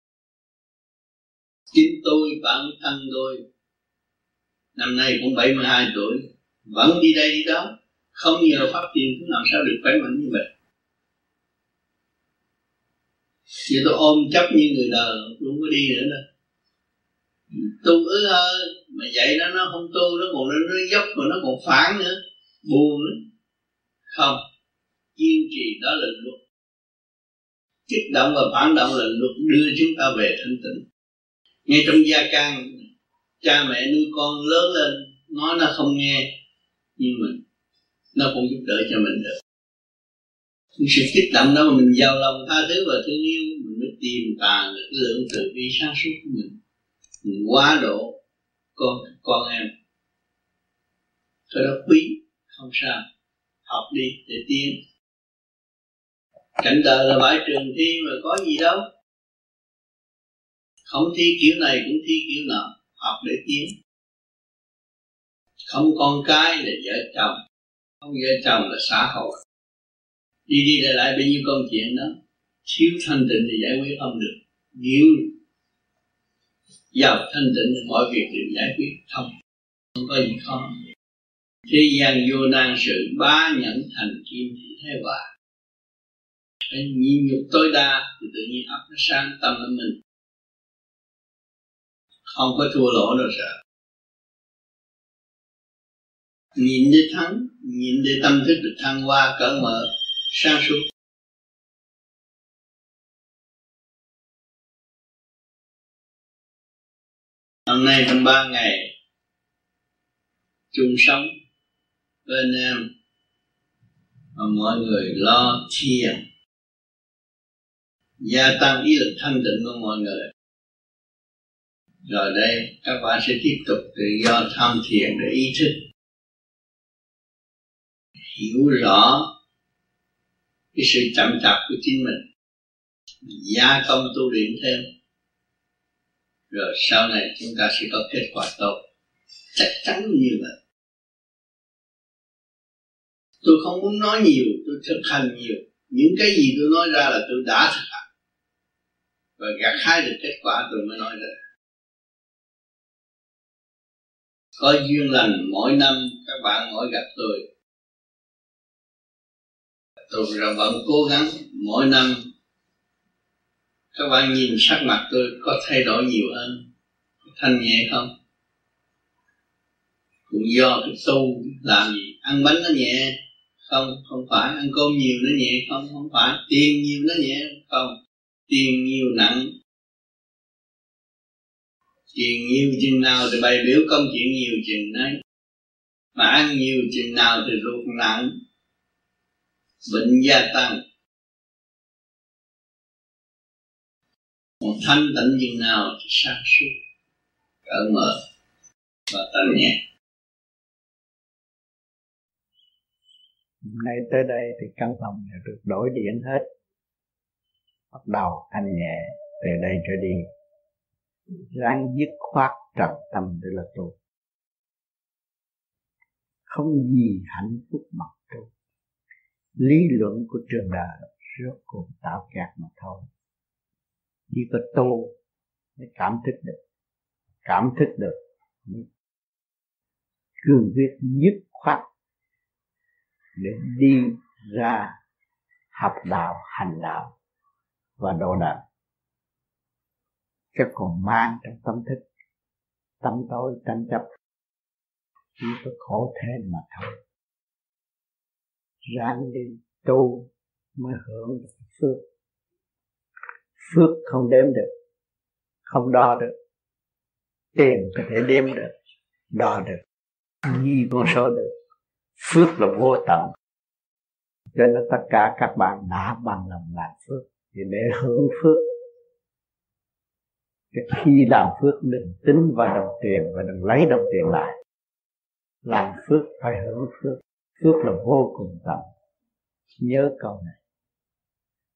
chính tôi bản thân tôi năm nay cũng 72 tuổi vẫn đi đây đi đó. Không nhờ pháp tiền cũng làm sao được khỏe mạnh như vậy. Vậy tôi ôm chấp như người đời Tôi không có đi nữa đâu. Tu ứ ơ Mà vậy nó nó không tu Nó còn nó, nó dốc mà nó còn phản nữa. Buồn nữa Không. Kiên trì đó là luật. Kích động và phản động là luật đưa chúng ta về thanh tịnh. Ngay trong gia can Cha mẹ nuôi con lớn lên Nói nó không nghe, Nhưng mà Nó cũng giúp đỡ cho mình được. Những sự kích động đó mà mình giàu lòng tha thứ và thương yêu, mình mới tìm tàn được cái lượng từ bi sáng suốt của mình. Mình quá độ con con em. Cái đó quý không sao. Học đi, để tiến cảnh đời là bãi trường thi mà có gì đâu. Không thi kiểu này cũng thi kiểu nọ, học để tiến không con cái là vợ chồng. Không vợ chồng là xã hội. Đi đi lại lại bao nhiêu công chuyện đó. Thiếu thanh tịnh thì giải quyết không được. Nếu giàu thanh tịnh thì mọi việc đều giải quyết không. Không có gì khó thế gian vô nan sự ba nhẫn thành kim thì thế hòa phải nhịn nhục tối đa thì tự nhiên ấp nó sáng tâm ở mình. Không có thua lỗ đâu sợ. Nhìn để thắng nhìn để tâm thức được thăng hoa cởi mở, sáng suốt. Hôm nay trong ba ngày, chung sống bên em, mà mọi người lo thiền à? gia tăng ý lực thanh tịnh của mọi người. Rồi đây, các bạn sẽ tiếp tục tự do tham thiền để ý thức. Hiểu rõ cái sự chậm chạp của chính mình. Gia công tu luyện thêm. Rồi sau này chúng ta sẽ có kết quả tốt. Chắc chắn như vậy tôi không muốn nói nhiều, tôi thực hành nhiều. Những cái gì tôi nói ra là tôi đã thực hành. Và gặt hái được kết quả tôi mới nói ra. Có duyên lành mỗi năm, các bạn mỗi gặp tôi. Tôi ra vẫn cố gắng mỗi năm. Các bạn nhìn sắc mặt tôi có thay đổi nhiều hơn thanh nhẹ không? Cũng do cái tu làm gì, ăn bánh nó nhẹ không không phải ăn cơm nhiều nó nhẹ, không không phải tiền nhiều nó nhẹ, không. Tiền nhiều nặng. Tiền nhiều chừng nào thì bày biểu công chuyện nhiều chừng đấy mà ăn nhiều chừng nào thì ruột nặng. Bệnh gia tăng. Một thanh tịnh chừng nào thì sáng suốt cởi mở và thanh nhẹ. Hôm nay tới đây thì căn phòng được đổi điện hết. Bắt đầu thanh nhẹ từ đây trở đi. Ráng dứt khoát trầm tâm để là tu. Không gì hạnh phúc bằng tu. Lý luận của trường đời rốt cuộc tạo kẹt mà thôi. Chỉ có tu mới cảm thức được. Cảm thức được cương quyết dứt khoát để đi ra học đạo, hành đạo và độ đời chứ còn mang trong tâm thức, tâm tối tranh chấp, chỉ có khổ thêm mà thôi. Ráng đi tu mới hưởng được phước. Phước không đếm được, không đo được. Tiền có thể đếm được, đo được. Ghi con số được phước là vô tận. Cho nên tất cả các bạn đã bằng lòng làm phước, thì để hưởng phước. Khi làm phước, đừng tính vào đồng tiền và đừng lấy đồng tiền lại. Làm phước, phải hưởng phước. Phước là vô cùng tận. Nhớ câu này.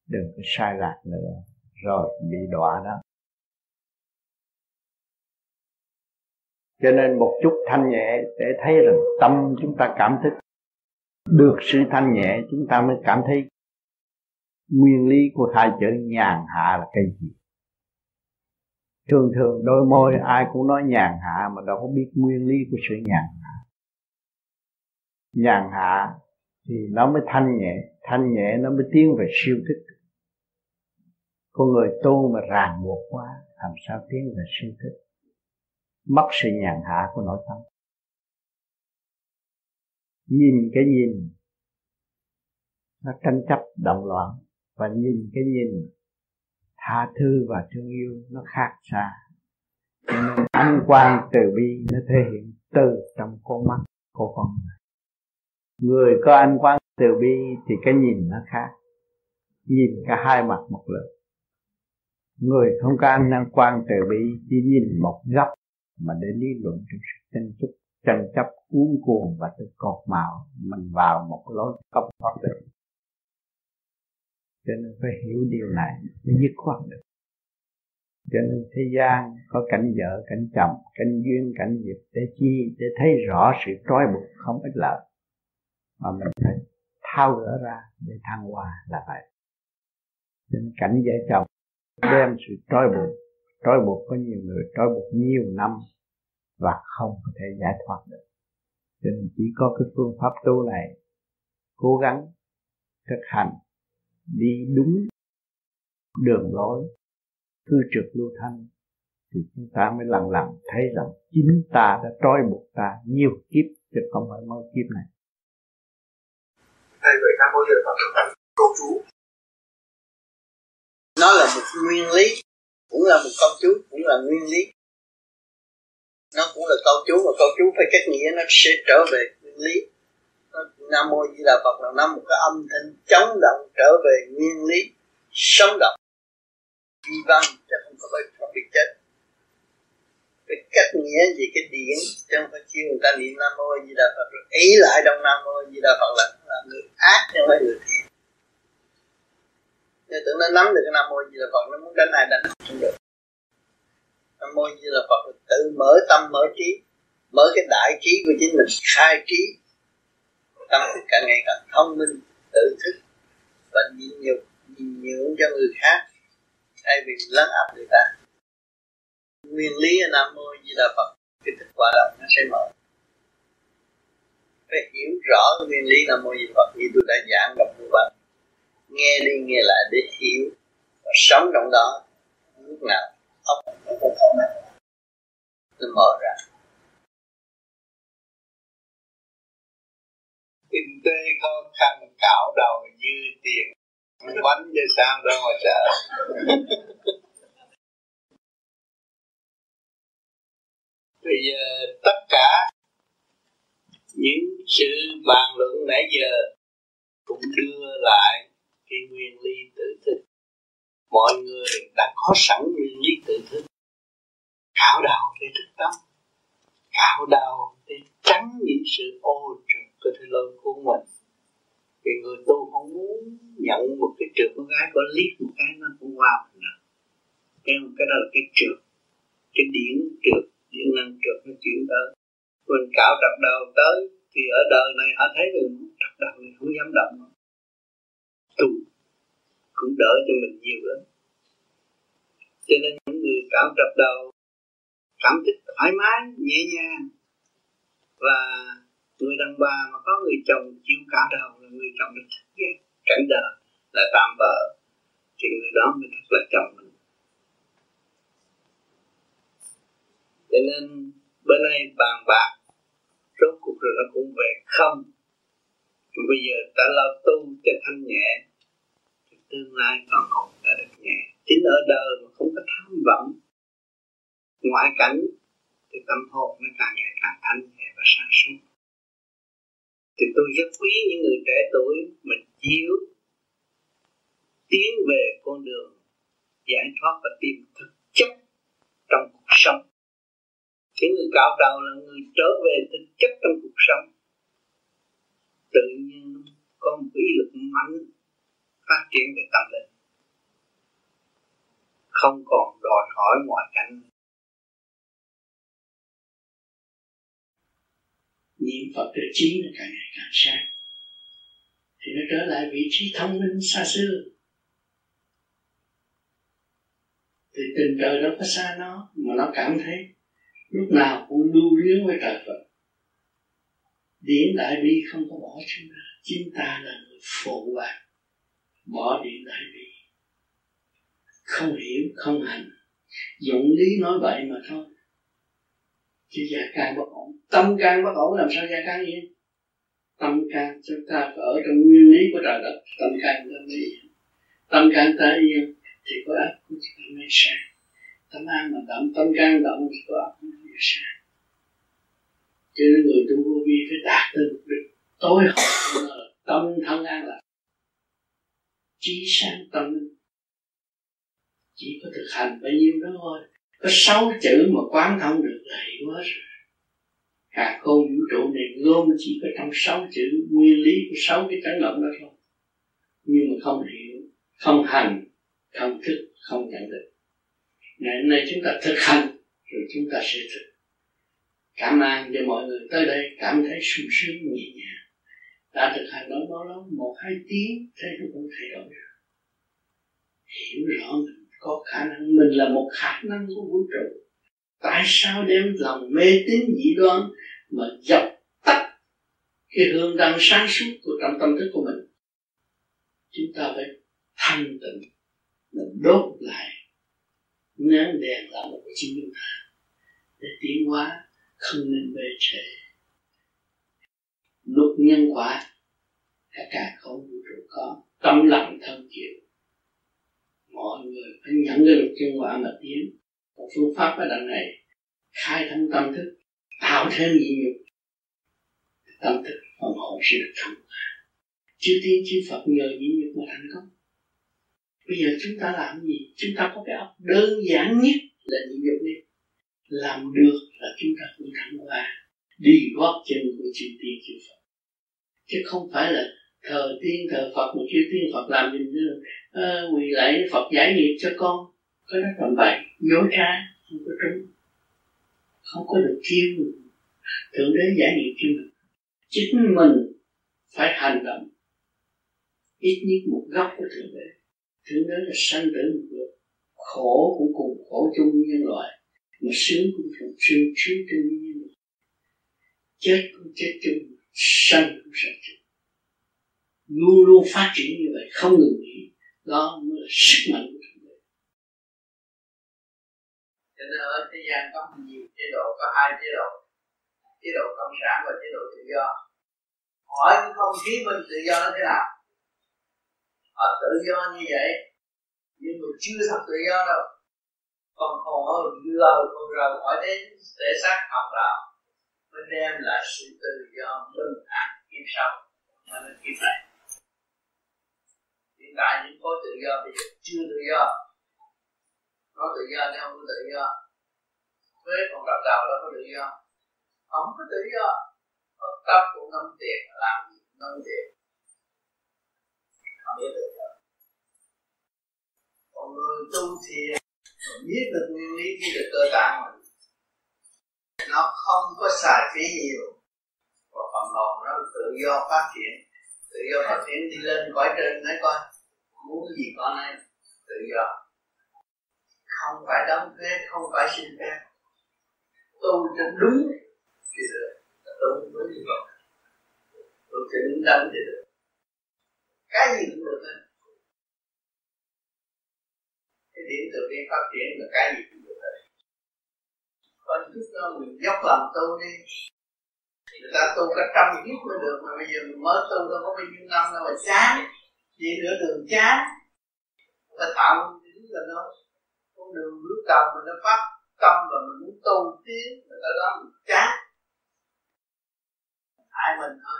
Đừng có sai lạc nữa. Rồi bị đọa đó. Cho nên một chút thanh nhẹ để thấy rằng tâm chúng ta cảm thức. Được sự thanh nhẹ, chúng ta mới cảm thấy nguyên lý của hai chữ nhàn hạ là cái gì. Thường thường đôi môi ai cũng nói nhàn hạ mà đâu có biết nguyên lý của sự nhàn hạ. Nhàn hạ thì nó mới thanh nhẹ thanh nhẹ nó mới tiến về siêu thức. Con người tu mà ràng buộc quá, làm sao tiến về siêu thức? Mất sự nhàn hạ của nội tâm. Nhìn cái nhìn, nó tranh chấp, động loạn. Và nhìn cái nhìn, tha thứ và thương yêu nó khác xa. Cho nên anh quan từ bi nó thể hiện từ trong con mắt của con người. Người có anh quan từ bi thì cái nhìn nó khác. Nhìn cả hai mặt một lượt. Người không có anh quan từ bi chỉ nhìn một góc mà để lý luận trong sự tranh chấp tranh chấp, cuốn cuồng và tự cột màu mình vào một lối không thoát được. Cho nên phải hiểu điều này mới dứt khoát được. Cho nên thế gian có cảnh vợ, cảnh chồng, cảnh duyên, cảnh nghiệp, để chi, để thấy rõ sự trói buộc không ích lợi mà mình phải thao gỡ ra để thăng hoa là vậy. Nên cảnh vợ chồng đem sự trói buộc trói buộc có nhiều người trói buộc nhiều năm và không có thể giải thoát được. Cho nên chỉ có cái phương pháp tu này cố gắng thực hành, đi đúng đường lối cư trực lưu thanh thì chúng ta mới lần lần thấy rằng chính ta đã trói buộc ta nhiều kiếp chứ không phải mỗi kiếp này. Thầy vậy ta bao giờ câu chú. Nó là một nguyên lý cũng là một câu chú cũng là nguyên lý. Nó cũng là câu chú mà câu chú phải cách nghĩa nó sẽ trở về nguyên lý. Nam mô di đà phật là nó một cái âm thanh chống động trở về nguyên lý sống động. Vi văn chứ không có phải không bị chết. Cái cách nghĩa gì cái điển chứ không phải kêu người ta niệm nam mô di đà phật rồi ý lại trong nam mô di đà phật là, là người ác chứ không phải người thiện nên tưởng nó nắm được cái nam mô di đà phật, nó muốn đánh ai đánh không được. Nam mô di đà phật tự mở tâm, mở trí, mở cái đại trí của chính mình, khai trí, tâm thức càng ngày càng thông minh, tự thức và nhịn nhục, nhịn nhượng cho người khác, thay vì lấn áp người ta. Nguyên lý ở nam mô di đà phật, cái thức quả động nó sẽ mở. Phải hiểu rõ cái nguyên lý nam mô di đà phật như tôi đã giảng gặp như vậy nghe đi, nghe lại để hiểu và sống trong đó. Lúc nào ốc nó cũng không mất nó mở ra. Kinh tế khó khăn, cạo đầu như tiền. Bánh như sao đâu mà sợ. [LAUGHS] Bây giờ tất cả những sự bàn luận nãy giờ cũng đưa lại cái nguyên lý tự thức. Mọi người đã có sẵn nguyên lý tự thức. Cạo đầu để thức tâm. Cạo đầu để tránh những sự ô trượt cơ thể lôi của mình. Vì người tu không muốn nhận một cái trượt con gái có liếc một cái nó cũng qua mình rồi cái, cái đó là cái trượt. Cái điển trượt điển năng trượt nó chuyển tới. Mình cạo trật đầu tới thì ở đời này họ thấy mình trật đầu mình không dám động tu, cũng đỡ cho mình nhiều lắm. Cho nên những người cảm trập đầu, cảm thích thoải mái, nhẹ nhàng, và người đàn bà mà có người chồng chịu cảm đầu là người chồng được thích ghét cảnh đời là tạm bỡ thì người đó mới thật là chồng mình. Cho nên bên này bàn bạc, rốt cuộc rồi nó cũng về không bây giờ ta lo tu cho thanh nhẹ, thì tương lai còn hồn ta được nhẹ. Chính ở đời mà không có tham vọng, ngoại cảnh, thì tâm hồn nó càng ngày càng thanh nhẹ và sáng suốt thì tôi rất quý những người trẻ tuổi mình chiếu tiến về con đường giải thoát và tìm thực chất trong cuộc sống. Những người cao đầu là người trở về thực chất trong cuộc sống tự nhiên có một ý lực mạnh phát triển về tâm linh. Không còn đòi hỏi ngoại cảnh. Niệm Phật được trí nó càng ngày càng sáng. Thì nó trở lại vị trí thông minh xa xưa. Thì tình trời đâu có xa nó, mà nó cảm thấy lúc nào cũng lưu luyến với trời Phật điện đại bi không có bỏ chúng ta. Chúng ta là người phụ bạc bỏ điện đại bi. Không hiểu, không hành. Dụng lý nói vậy mà thôi. Chứ gia can bất ổn. Tâm can bất ổn làm sao gia can yên tâm can chúng ta phải ở trong nguyên lý của trời đất. Tâm can ta mới yên tâm can ta yên thì có ác của chúng ta mới sáng tâm an mà động tâm can động thì có ác nó mới sáng cho nên người tu vô vi phải đạt tới mục đích tối hậu là tâm thân an lạc. Trí sáng tâm chỉ có thực hành bao nhiêu đó thôi. Có sáu chữ mà quán thông được là hiểu quá rồi. Cả khôn vũ trụ này gom chỉ có trong sáu chữ, nguyên lý của sáu cái chấn động đó thôi. Nhưng mà không hiểu, không hành, không thức, không nhận được ngày hôm nay chúng ta thực hành, rồi chúng ta sẽ thực cảm ơn cho mọi người tới đây cảm thấy sung sướng, nhẹ nhàng. Đã thực hành đó bao lâu? Một, hai tiếng. Thấy nó cũng thay đổi rồi. Hiểu rõ mình có khả năng. Mình là một khả năng của vũ trụ. Tại sao đem lòng mê tín dị đoan mà dập tắt cái hương đăng sáng suốt của trong tâm thức của mình? Chúng ta phải thanh tịnh mình đốt lại. Nén đèn là một chính chúng ta để tiến hóa không nên bề trễ. Luật nhân quả, cả cả không vũ trụ có tâm lặng thân chịu mọi người phải nhận được luật nhân quả mà tiến. Một phương pháp ở đằng này, khai thông tâm thức, tạo thêm nhị nhục. Tâm thức phần hồn sẽ được thăng hoa chư tiên, chư phật nhờ nhị nhục mà thành công. Bây giờ chúng ta làm gì? Chúng ta có cái óc đơn giản nhất là nhị nhục đi làm được là chúng ta cũng thẳng qua đi góp chân của chư tiên chư phật. Chứ không phải là thờ tiên, thờ phật một chư tiên phật làm gì nữa. Ờ, quỳ lại phật giải nghiệp cho con. Có nói tầm bậy dối trá không có trúng. Không có được kêu thượng đế giải nghiệp cho mình. Chính mình phải hành động. Ít nhất một góc của thượng đế. Thượng đế là sanh tử một lượt khổ cũng cùng khổ chung với nhân loại mà sướng cũng cùng sướng sướng tương như nhân chết cũng chết chung, sanh cũng sanh chung. Luôn luôn phát triển như vậy, không ngừng nghỉ, đó mới là sức mạnh của thượng đế cho nên ở thế gian có nhiều chế độ, có hai chế độ. Chế độ cộng sản và chế độ tự do. Hỏi cái không khí mình tự do nó thế nào? Họ tự do như vậy, nhưng mà chưa thật tự do đâu còn hồn ở lờ còn rời khỏi đến để xác học đạo. Mới đem lại sự tự do bình an kiếp sau. Mà nó kiếp này, hiện tại những khối tự do bây giờ chưa tự do. Nó tự do thì không có tự do. Thuế còn đập đầu đâu có tự do. Không có tự do, có cấp của ngâm tiền làm gì ngâm tiền. Không biết tự do. Còn người tu thiền biết được nguyên lý, biết được cơ bản mình nó không có xài phí nhiều. Và phần hồn nó tự do phát triển. Tự do phát triển đi lên cõi trên, nói coi, muốn gì con này, tự do. Không phải đóng thuế không phải xin phép. Tu cho đúng thì được. Tu đúng như vậy tu cho đúng đắn thì được. Cái gì cũng được hết cái điểm từ bi phát triển là cái gì cũng được đấy còn chút nữa mình dốc lòng tu đi, người ta tu cả trăm kiếp mới được, mà bây giờ mình mới tu đâu có bao nhiêu năm đâu mà chán đi nửa đường chán. Ta tạo những là nó, con đường lúc đầu mình đã phát tâm và mình muốn tu tiến, người ta đó mình chán. Hại mình thôi.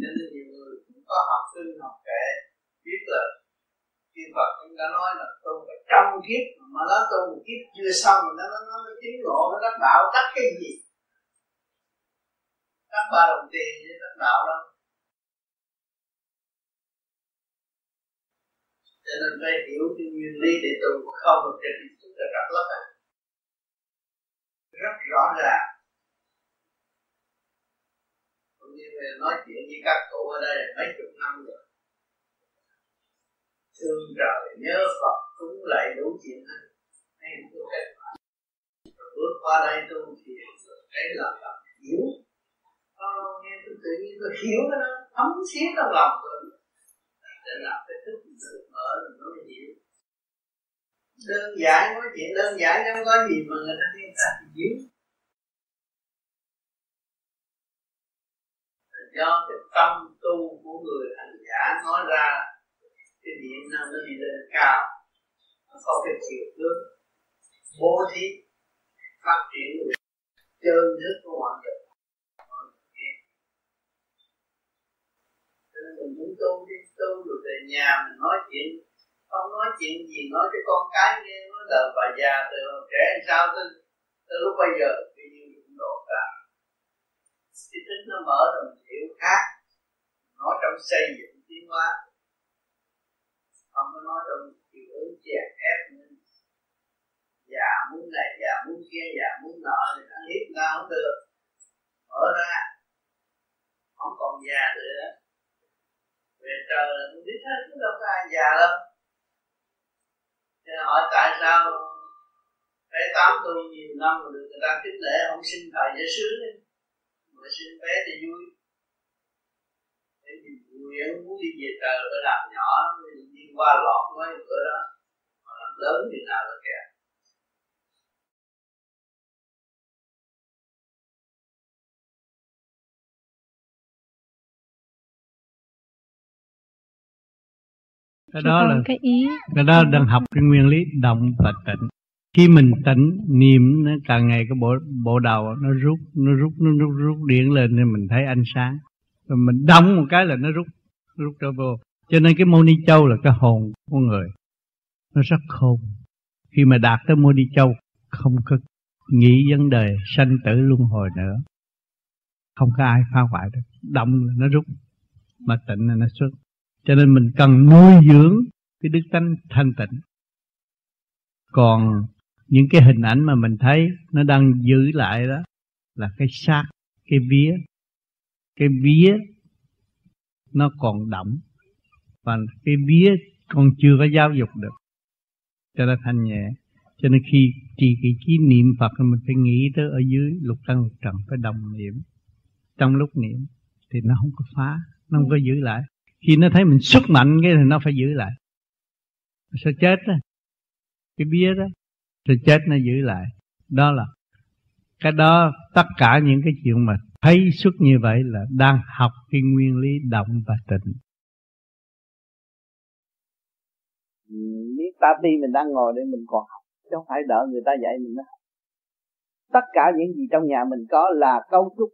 Nên nhiều người cũng có học sinh học kệ biết là khi Phật chúng ta nói là tu phải trăm kiếp mà nó tu một kiếp chưa xong mà nó nó nó, nó tiến lộ nó đắc đạo đắc cái gì? Đắc ba đồng tiền với đắc đạo đâu. Cho nên phải hiểu cái nguyên lý để tu không được trình chúng ta rất lắm. Rất rõ ràng. Cũng như nói chuyện với các cụ ở đây mấy chục năm rồi thương trời nhớ Phật cúng lại đủ chuyện hết hay tôi cái bước qua đây tôi thì thấy là là hiểu. À, nghe tôi tự nhiên tôi hiểu nó thấm xía trong lòng tôi. Để làm cái thức sự mở rồi nó hiểu. Đơn giản nói chuyện đơn giản không có gì mà người ta nghe ta thì hiểu. Do cái tâm tu của người hành giả nói ra điện đi lên cao, nó có cái chiều hướng bố thí, phát triển người chân thức của mọi người. Nên mình muốn tu đi, tu rồi về nhà, mình nói chuyện, không nói chuyện gì, nói cho con cái nghe, nói đời bà già, từ trẻ sao tới tới lúc bây giờ tự nhiên cũng độ cả cái tính nó mở rồi mình hiểu khác nói trong xây dựng tiến hóa không có nói trong kiểu ứng ép nữa già muốn này, già muốn kia, già muốn nợ thì nó hiếp ra không được. Mở ra. Không còn già nữa. Về trời là tôi biết hết, chứ đâu có ai già đâu. Cho nên hỏi tại sao bé tám tu nhiều năm rồi được người ta kính lễ ông xin thầy giả sứ mà xin bé thì vui. Để nhìn nguyện muốn đi về trời, phải làm nhỏ qua lọt mấy bữa đó. Mà làm lớn thì nào là kẹt. Cái đó là cái ý. cái đó đang học cái nguyên lý động và tịnh. Khi mình tĩnh niệm nó càng ngày cái bộ bộ đầu nó rút nó rút nó rút rút điện lên nên mình thấy ánh sáng. Rồi mình đóng một cái là nó rút rút trở vô cho nên cái môn ni châu là cái hồn của người. Nó rất khôn. Khi mà đạt tới môn ni châu, không có nghĩ vấn đề sanh tử luân hồi nữa. Không có ai phá hoại được. Động là nó rút, mà tịnh là nó xuất. Cho nên mình cần nuôi dưỡng cái đức tánh thanh tịnh. Còn những cái hình ảnh mà mình thấy nó đang giữ lại đó là cái xác, cái vía. Cái vía nó còn đậm và cái vía còn chưa có giáo dục được, cho nó thanh nhẹ. Cho nên khi trì cái trí niệm Phật, mình phải nghĩ tới ở dưới lục căn lục trần, phải đồng niệm. Trong lúc niệm thì nó không có phá, nó không có giữ lại. Khi nó thấy mình sức mạnh cái thì nó phải giữ lại. Sẽ chết đó cái bia đó sẽ chết nó giữ lại. Đó là cái đó, tất cả những cái chuyện mà thấy xuất như vậy là đang học cái nguyên lý động và tịnh. Biết ta đi mình đang ngồi đây mình còn học, chứ không phải đợi người ta dạy mình mới tất cả những gì trong nhà mình có là cấu trúc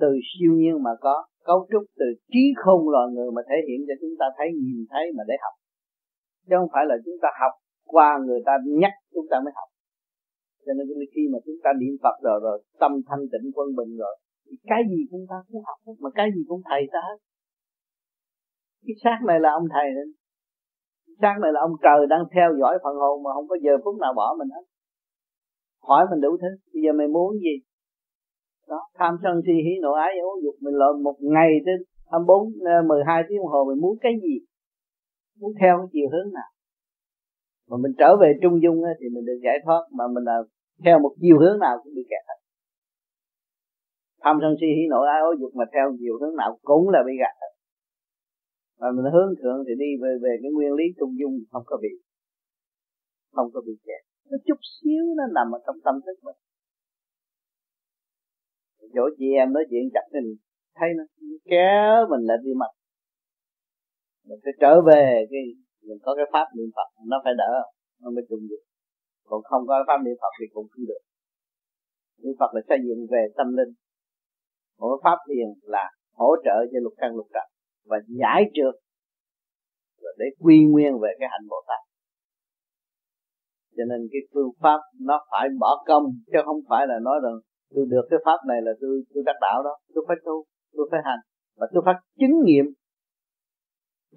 từ siêu nhiên mà có, cấu trúc từ trí khôn loài người mà thể hiện cho chúng ta thấy, nhìn thấy mà để học. Chứ không phải là chúng ta học qua người ta nhắc chúng ta mới học. Cho nên khi mà chúng ta niệm Phật rồi rồi tâm thanh tịnh quân bình rồi, thì cái gì chúng ta cũng học hết, mà cái gì cũng thầy ta hết. Cái xác này là ông thầy nên sáng này là ông trời đang theo dõi phần hồn mà không có giờ phút nào bỏ mình hết. Hỏi mình đủ thứ, bây giờ mày muốn gì? Đó, tham sân si hỉ nộ ái ố dục mình lộn một ngày tới 24 12 ờ, tiếng đồng hồ mình muốn cái gì? Muốn theo cái chiều hướng nào? Mà mình trở về trung dung thì mình được giải thoát, mà mình là theo một chiều hướng nào cũng bị kẹt hết. Tham sân si hỉ nộ ái ố dục mà theo chiều hướng nào cũng là bị gạt hết mà mình hướng thượng thì đi về về cái nguyên lý trung dung không có bị, không có bị kẹt. Nó chút xíu nó nằm ở trong tâm thức mình. Chỗ chị em nói chuyện chặt mình, thấy nó kéo mình lại đi mặt. Mình phải trở về cái, mình có cái pháp niệm phật, nó phải đỡ, nó mới trung được còn không có pháp niệm phật thì cũng không được. Niệm phật là xây dựng về tâm linh. Còn pháp thiền là hỗ trợ cho lục căn lục trần và giải trượt và để quy nguyên về cái hạnh bồ tát. Cho nên cái phương pháp nó phải bỏ công, chứ không phải là nói rằng tôi được cái pháp này là tôi tôi đắc đạo đó. Tôi phải tu, tôi phải hành và tôi phải chứng nghiệm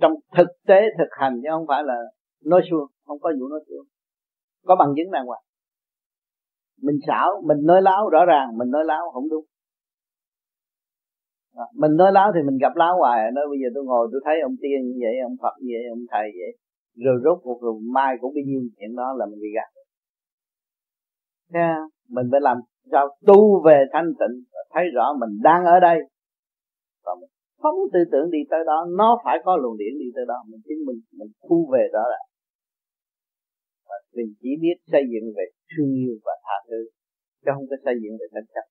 trong thực tế thực hành, chứ không phải là nói suông, không có vụ nói suông. Có bằng chứng đàng hoàng. Mình xảo, mình nói láo, rõ ràng, mình nói láo không đúng mình nói láo thì mình gặp láo hoài nói bây giờ tôi ngồi tôi thấy ông tiên như vậy ông phật như vậy ông thầy vậy rồi rốt cuộc rồi mai cũng bị nhiêu chuyện đó là mình bị gạt. Thấy mình phải làm sao tu về thanh tịnh thấy rõ mình đang ở đây. Và mình không tư tưởng đi tới đó nó phải có luồng điển đi tới đó mình chính mình mình thu về đó là và mình chỉ biết xây dựng về thương yêu và tha thứ chứ không có xây dựng về tranh chấp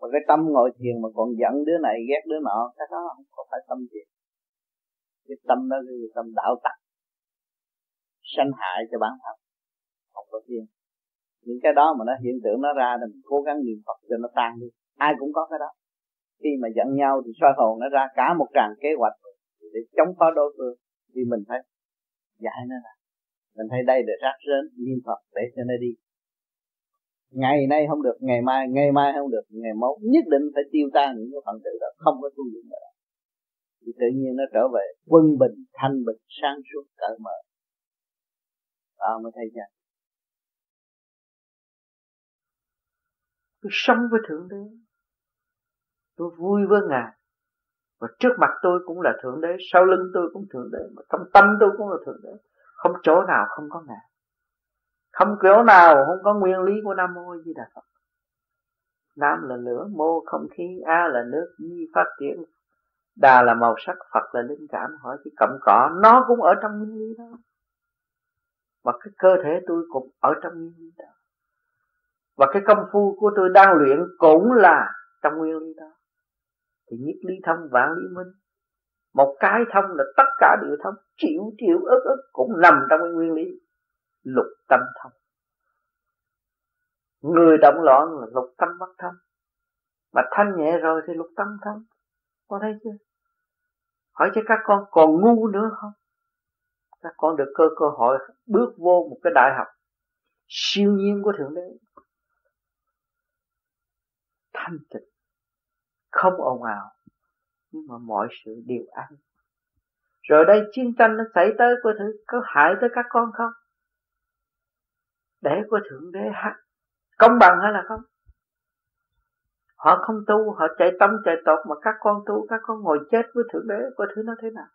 mà cái tâm ngồi thiền mà còn giận đứa này, ghét đứa nọ, cái đó không có phải tâm thiền. Cái tâm đó là tâm đạo tặc sanh hại cho bản thân, không có thiền. Những cái đó mà nó hiện tượng nó ra thì mình cố gắng niệm Phật cho nó tan đi. Ai cũng có cái đó. Khi mà giận nhau thì soi hồn nó ra cả một tràng kế hoạch để chống phá đối phương. Thì mình phải giải nó ra. Mình thấy đây để rác rến niệm Phật để cho nó đi ngày nay không được, ngày mai ngày mai không được, ngày mốt. Nhất định phải tiêu tan những cái phần tử đó, không có tu dụng nữa. Thì tự nhiên nó trở về quân bình, thanh bình, sáng suốt, cởi mở. Đó, mới thấy chưa? Tôi sống với thượng đế. Tôi vui với ngài. Và trước mặt tôi cũng là thượng đế, sau lưng tôi cũng thượng đế, mà trong tâm tôi cũng là thượng đế. Không chỗ nào không có ngài không kiểu nào, không có nguyên lý của nam mô di đà phật. Nam là lửa, mô không khí, a là nước di phát triển. Đà là màu sắc, phật là linh cảm. Hỏi chỉ cẩm cỏ, nó cũng ở trong nguyên lý đó. Và cái cơ thể tôi cũng ở trong nguyên lý đó. Và cái công phu của tôi đang luyện cũng là trong nguyên lý đó. Thì nhất lý thông, vạn lý minh. Một cái thông là tất cả đều thông. Triệu triệu, ức ức cũng nằm trong cái nguyên lý lục tâm thông. Người động loạn là lục tâm bất thông. Mà thanh nhẹ rồi thì lục tâm thông. Có thấy chưa? Hỏi cho các con còn ngu nữa không? Các con được cơ cơ hội bước vô một cái đại học siêu nhiên của thượng đế. Thanh tịnh. Không ồn ào. Nhưng mà mọi sự đều an. Rồi đây chiến tranh nó xảy tới có thử có hại tới các con không? Để của thượng đế hát. Công bằng hay là không? Họ không tu, họ chạy tâm chạy tột mà các con tu, các con ngồi chết với thượng đế có thứ nó thế nào?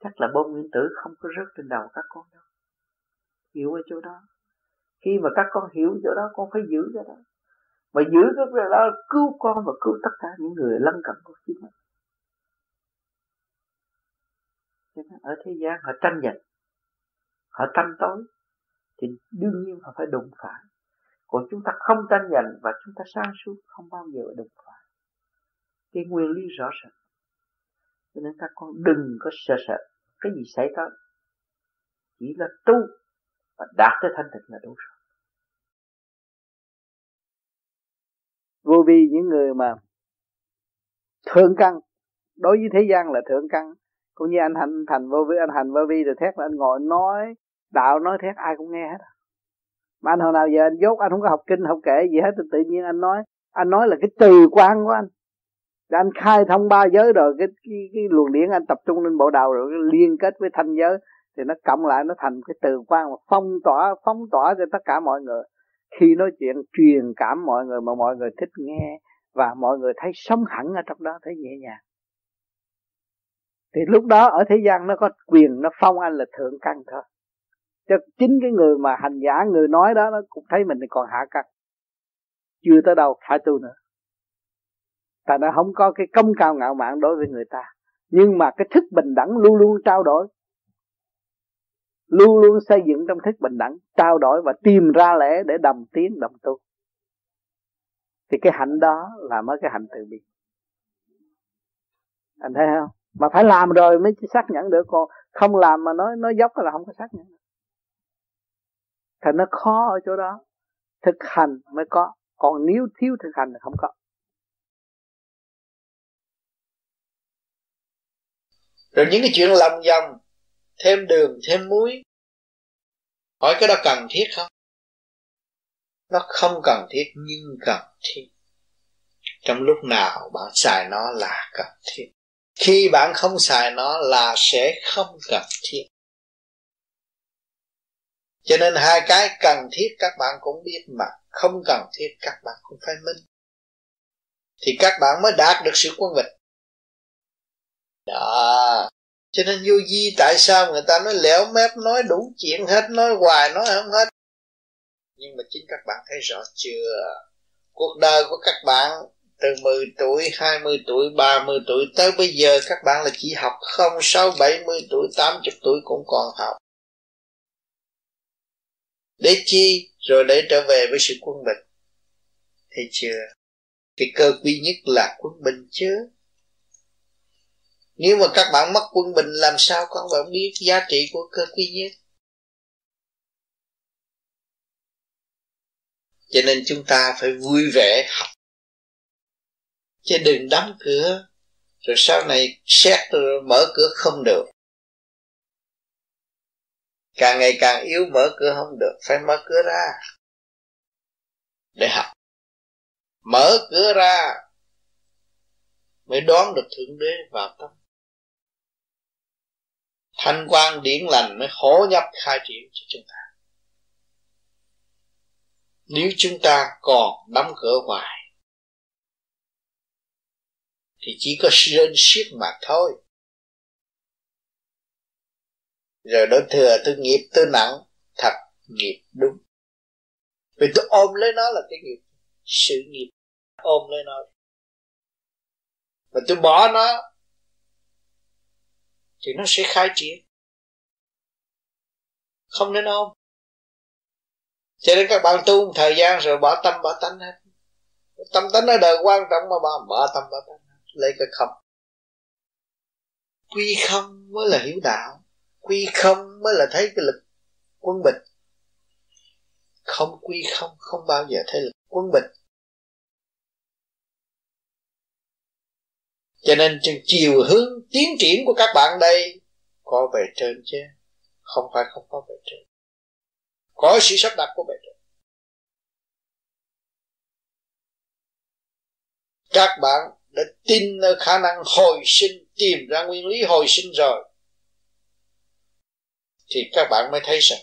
Chắc là bom nguyên tử không có rớt trên đầu các con đâu. Hiểu ở chỗ đó. Khi mà các con hiểu chỗ đó, con phải giữ chỗ đó. Và giữ cái đó, cứu con và cứu tất cả những người lân cận của chính mình. Ở thế gian họ tranh giành. Họ tranh tối thì đương nhiên họ phải đụng phải. Còn chúng ta không tranh giành và chúng ta sáng suốt không bao giờ đụng phải. Cái nguyên lý rõ ràng. Cho nên các con đừng có sợ sợ cái gì xảy tới. Chỉ là tu và đạt tới thanh tịnh là đủ rồi. Vô vi những người mà thượng căn, đối với thế gian là thượng căn. Cũng như anh hành thành vô vi, anh hành vô vi rồi thét là anh ngồi nói đạo nói thét ai cũng nghe hết à. mà anh hồi nào giờ anh dốt anh không có học kinh học kệ gì hết tự nhiên anh nói anh nói là cái từ quan của anh. Để anh khai thông ba giới rồi cái cái, cái luồng điển anh tập trung lên bộ đầu rồi liên kết với thanh giới thì nó cộng lại nó thành cái từ quan mà phong tỏa phóng tỏa cho tất cả mọi người. Khi nói chuyện truyền cảm mọi người mà mọi người thích nghe và mọi người thấy sống hẳn ở trong đó thấy nhẹ nhàng. Thì lúc đó ở thế gian nó có quyền nó phong anh là thượng căn thôi cho chính cái người mà hành giả, người nói đó, nó cũng thấy mình còn hạ căn chưa tới đâu khả tu nữa. Tại nó không có cái công cao ngạo mạn đối với người ta. Nhưng mà cái thức bình đẳng luôn luôn trao đổi. Luôn luôn xây dựng trong thức bình đẳng, trao đổi và tìm ra lẽ để đồng tiến, đồng tu. Thì cái hạnh đó là mới cái hạnh từ bi. Anh thấy không? Mà phải làm rồi mới xác nhận được. Còn không làm mà nói nói dốc là không có xác nhận thành nó khó ở chỗ đó. Thực hành mới có. Còn nếu thiếu thực hành thì không có. Rồi những cái chuyện lòng vòng, thêm đường, thêm muối. Hỏi cái đó cần thiết không? Nó không cần thiết, nhưng cần thiết. Trong lúc nào bạn xài nó là cần thiết. Khi bạn không xài nó là sẽ không cần thiết cho nên hai cái cần thiết các bạn cũng biết mà không cần thiết các bạn cũng phải minh. Thì các bạn mới đạt được sự quân bình đó. Cho nên vô di tại sao người ta nói lẻo mép nói đủ chuyện hết nói hoài nói không hết? Nhưng mà chính các bạn thấy rõ chưa? Cuộc đời của các bạn từ 10 tuổi, 20 tuổi, 30 tuổi tới bây giờ các bạn là chỉ học không 6, 70 tuổi, 80 tuổi cũng còn học. Để chi? Rồi để trở về với sự quân bình. Thấy chưa? Cái cơ quý nhất là quân bình chứ. Nếu mà các bạn mất quân bình, làm sao các bạn biết giá trị của cơ quý nhất? Cho nên chúng ta phải vui vẻ học chứ đừng đóng cửa rồi sau này xét rồi mở cửa không được càng ngày càng yếu, mở cửa không được, phải mở cửa ra. Để học. Mở cửa ra mới đón được thượng đế vào tâm. Thanh quan điển lành mới khổ nhập khai triển cho chúng ta. Nếu chúng ta còn đóng cửa hoài, thì chỉ có rên siết mà thôi rồi đối thừa tôi nghiệp tôi nặng thật nghiệp đúng. Vì tôi ôm lấy nó là cái nghiệp sự nghiệp ôm lấy nó. Và tôi bỏ nó thì nó sẽ khai triển. Không nên ôm. Cho nên các bạn tu một thời gian rồi bỏ tâm bỏ tánh hết. Tâm tánh ở đời quan trọng mà bỏ, bỏ tâm bỏ tánh lấy cái không. Quy không mới là hiểu đạo quy không mới là thấy cái lực quân bình. Không quy không không bao giờ thấy lực quân bình. Cho nên chiều hướng tiến triển của các bạn đây, có về trên chứ. Không phải không có về trên. Có sự sắp đặt của bề trên. Các bạn đã tin ở khả năng hồi sinh, tìm ra nguyên lý hồi sinh rồi thì các bạn mới thấy rằng,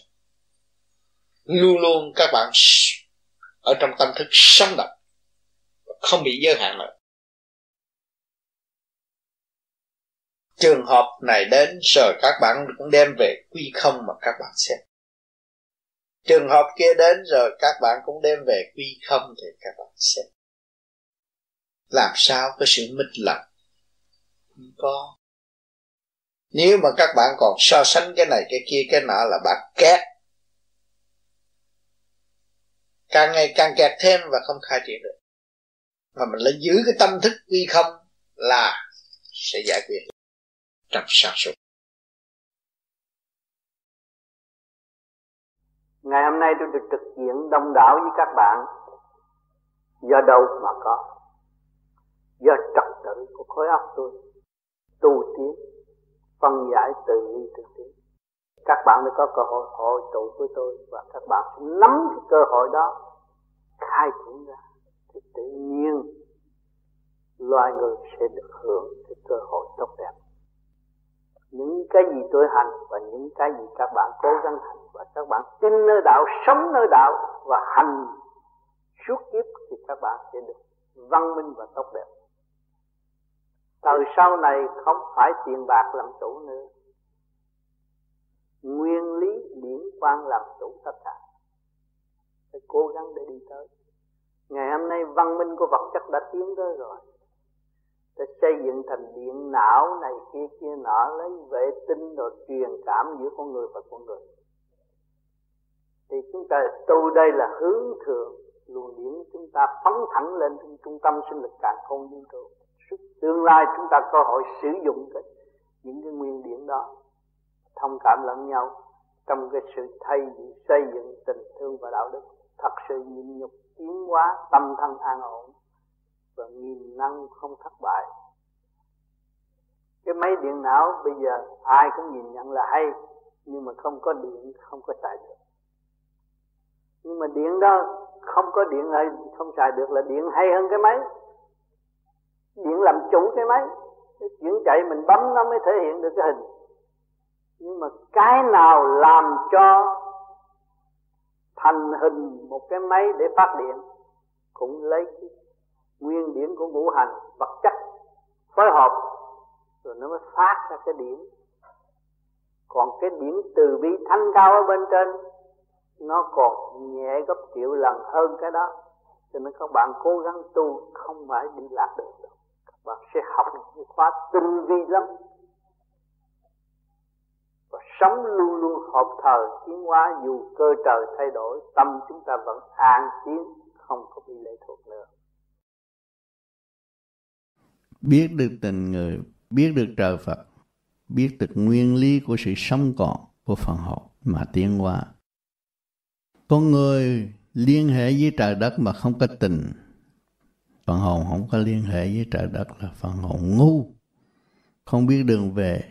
luôn luôn các bạn ở trong tâm thức sống động, không bị giới hạn nữa trường hợp này đến, rồi các bạn cũng đem về quy không mà các bạn xem. Trường hợp kia đến, rồi các bạn cũng đem về quy không thì các bạn xem. Làm sao có sự mít lặng không có nếu mà các bạn còn so sánh cái này, cái kia, cái nọ là bạn kẹt. Càng ngày càng kẹt thêm và không khai triển được. Mà mình lại giữ cái tâm thức quy không là sẽ giải quyết trong sản xuất ngày hôm nay tôi được trực diện đông đảo với các bạn. Do đâu mà có? Do trật tự của khối óc tôi. Tu tiến phân giải từ ly từ tiến các bạn đã có cơ hội hội tụ với tôi và các bạn sẽ nắm cái cơ hội đó, khai triển ra. Thì tự nhiên, loài người sẽ được hưởng cái cơ hội tốt đẹp. Những cái gì tôi hành và những cái gì các bạn cố gắng hành và các bạn tin nơi đạo, sống nơi đạo và hành suốt kiếp thì các bạn sẽ được văn minh và tốt đẹp từ sau này không phải tiền bạc làm chủ nữa. Nguyên lý điển quan làm chủ tất cả. Phải cố gắng để đi tới. Ngày hôm nay văn minh của vật chất đã tiến tới rồi. Để xây dựng thành điện não này, kia kia, nọ, lấy vệ tinh rồi truyền cảm giữa con người và con người. Thì chúng ta tu đây là hướng thượng, luồng điển chúng ta phóng thẳng lên trung tâm sinh lực càng không vũ trụ tương lai chúng ta có hội sử dụng cái, những cái nguyên điển đó thông cảm lẫn nhau trong cái sự thay xây dựng tình thương và đạo đức thật sự nhịn nhục tiến hóa tâm thân an ổn và nghìn năng không thất bại. Cái máy điện não bây giờ ai cũng nhìn nhận là hay nhưng mà không có điện không có xài được. Nhưng mà điện đó không có điện hay không xài được là điện hay hơn cái máy chuyện làm chủ cái máy, cái chuyển chạy mình bấm nó mới thể hiện được cái hình. Nhưng mà cái nào làm cho thành hình một cái máy để phát điện, cũng lấy cái nguyên điểm của ngũ hành, vật chất phối hợp, rồi nó mới phát ra cái điểm. Còn cái điểm từ bi thanh cao ở bên trên, nó còn nhẹ gấp triệu lần hơn cái đó. Cho nên các bạn cố gắng tu, không phải đi lạc được đâu bạn sẽ học những khóa tinh vi lắm. Và sống luôn luôn hợp thời, tiến hóa dù cơ trời thay đổi, tâm chúng ta vẫn an tiến không có bị lệ thuộc nữa. Biết được tình người, biết được trời Phật, biết được nguyên lý của sự sống còn của phần hồn mà tiến hóa. Con người liên hệ với trời đất mà không có tình phần hồn không có liên hệ với trời đất là phần hồn ngu. Không biết đường về,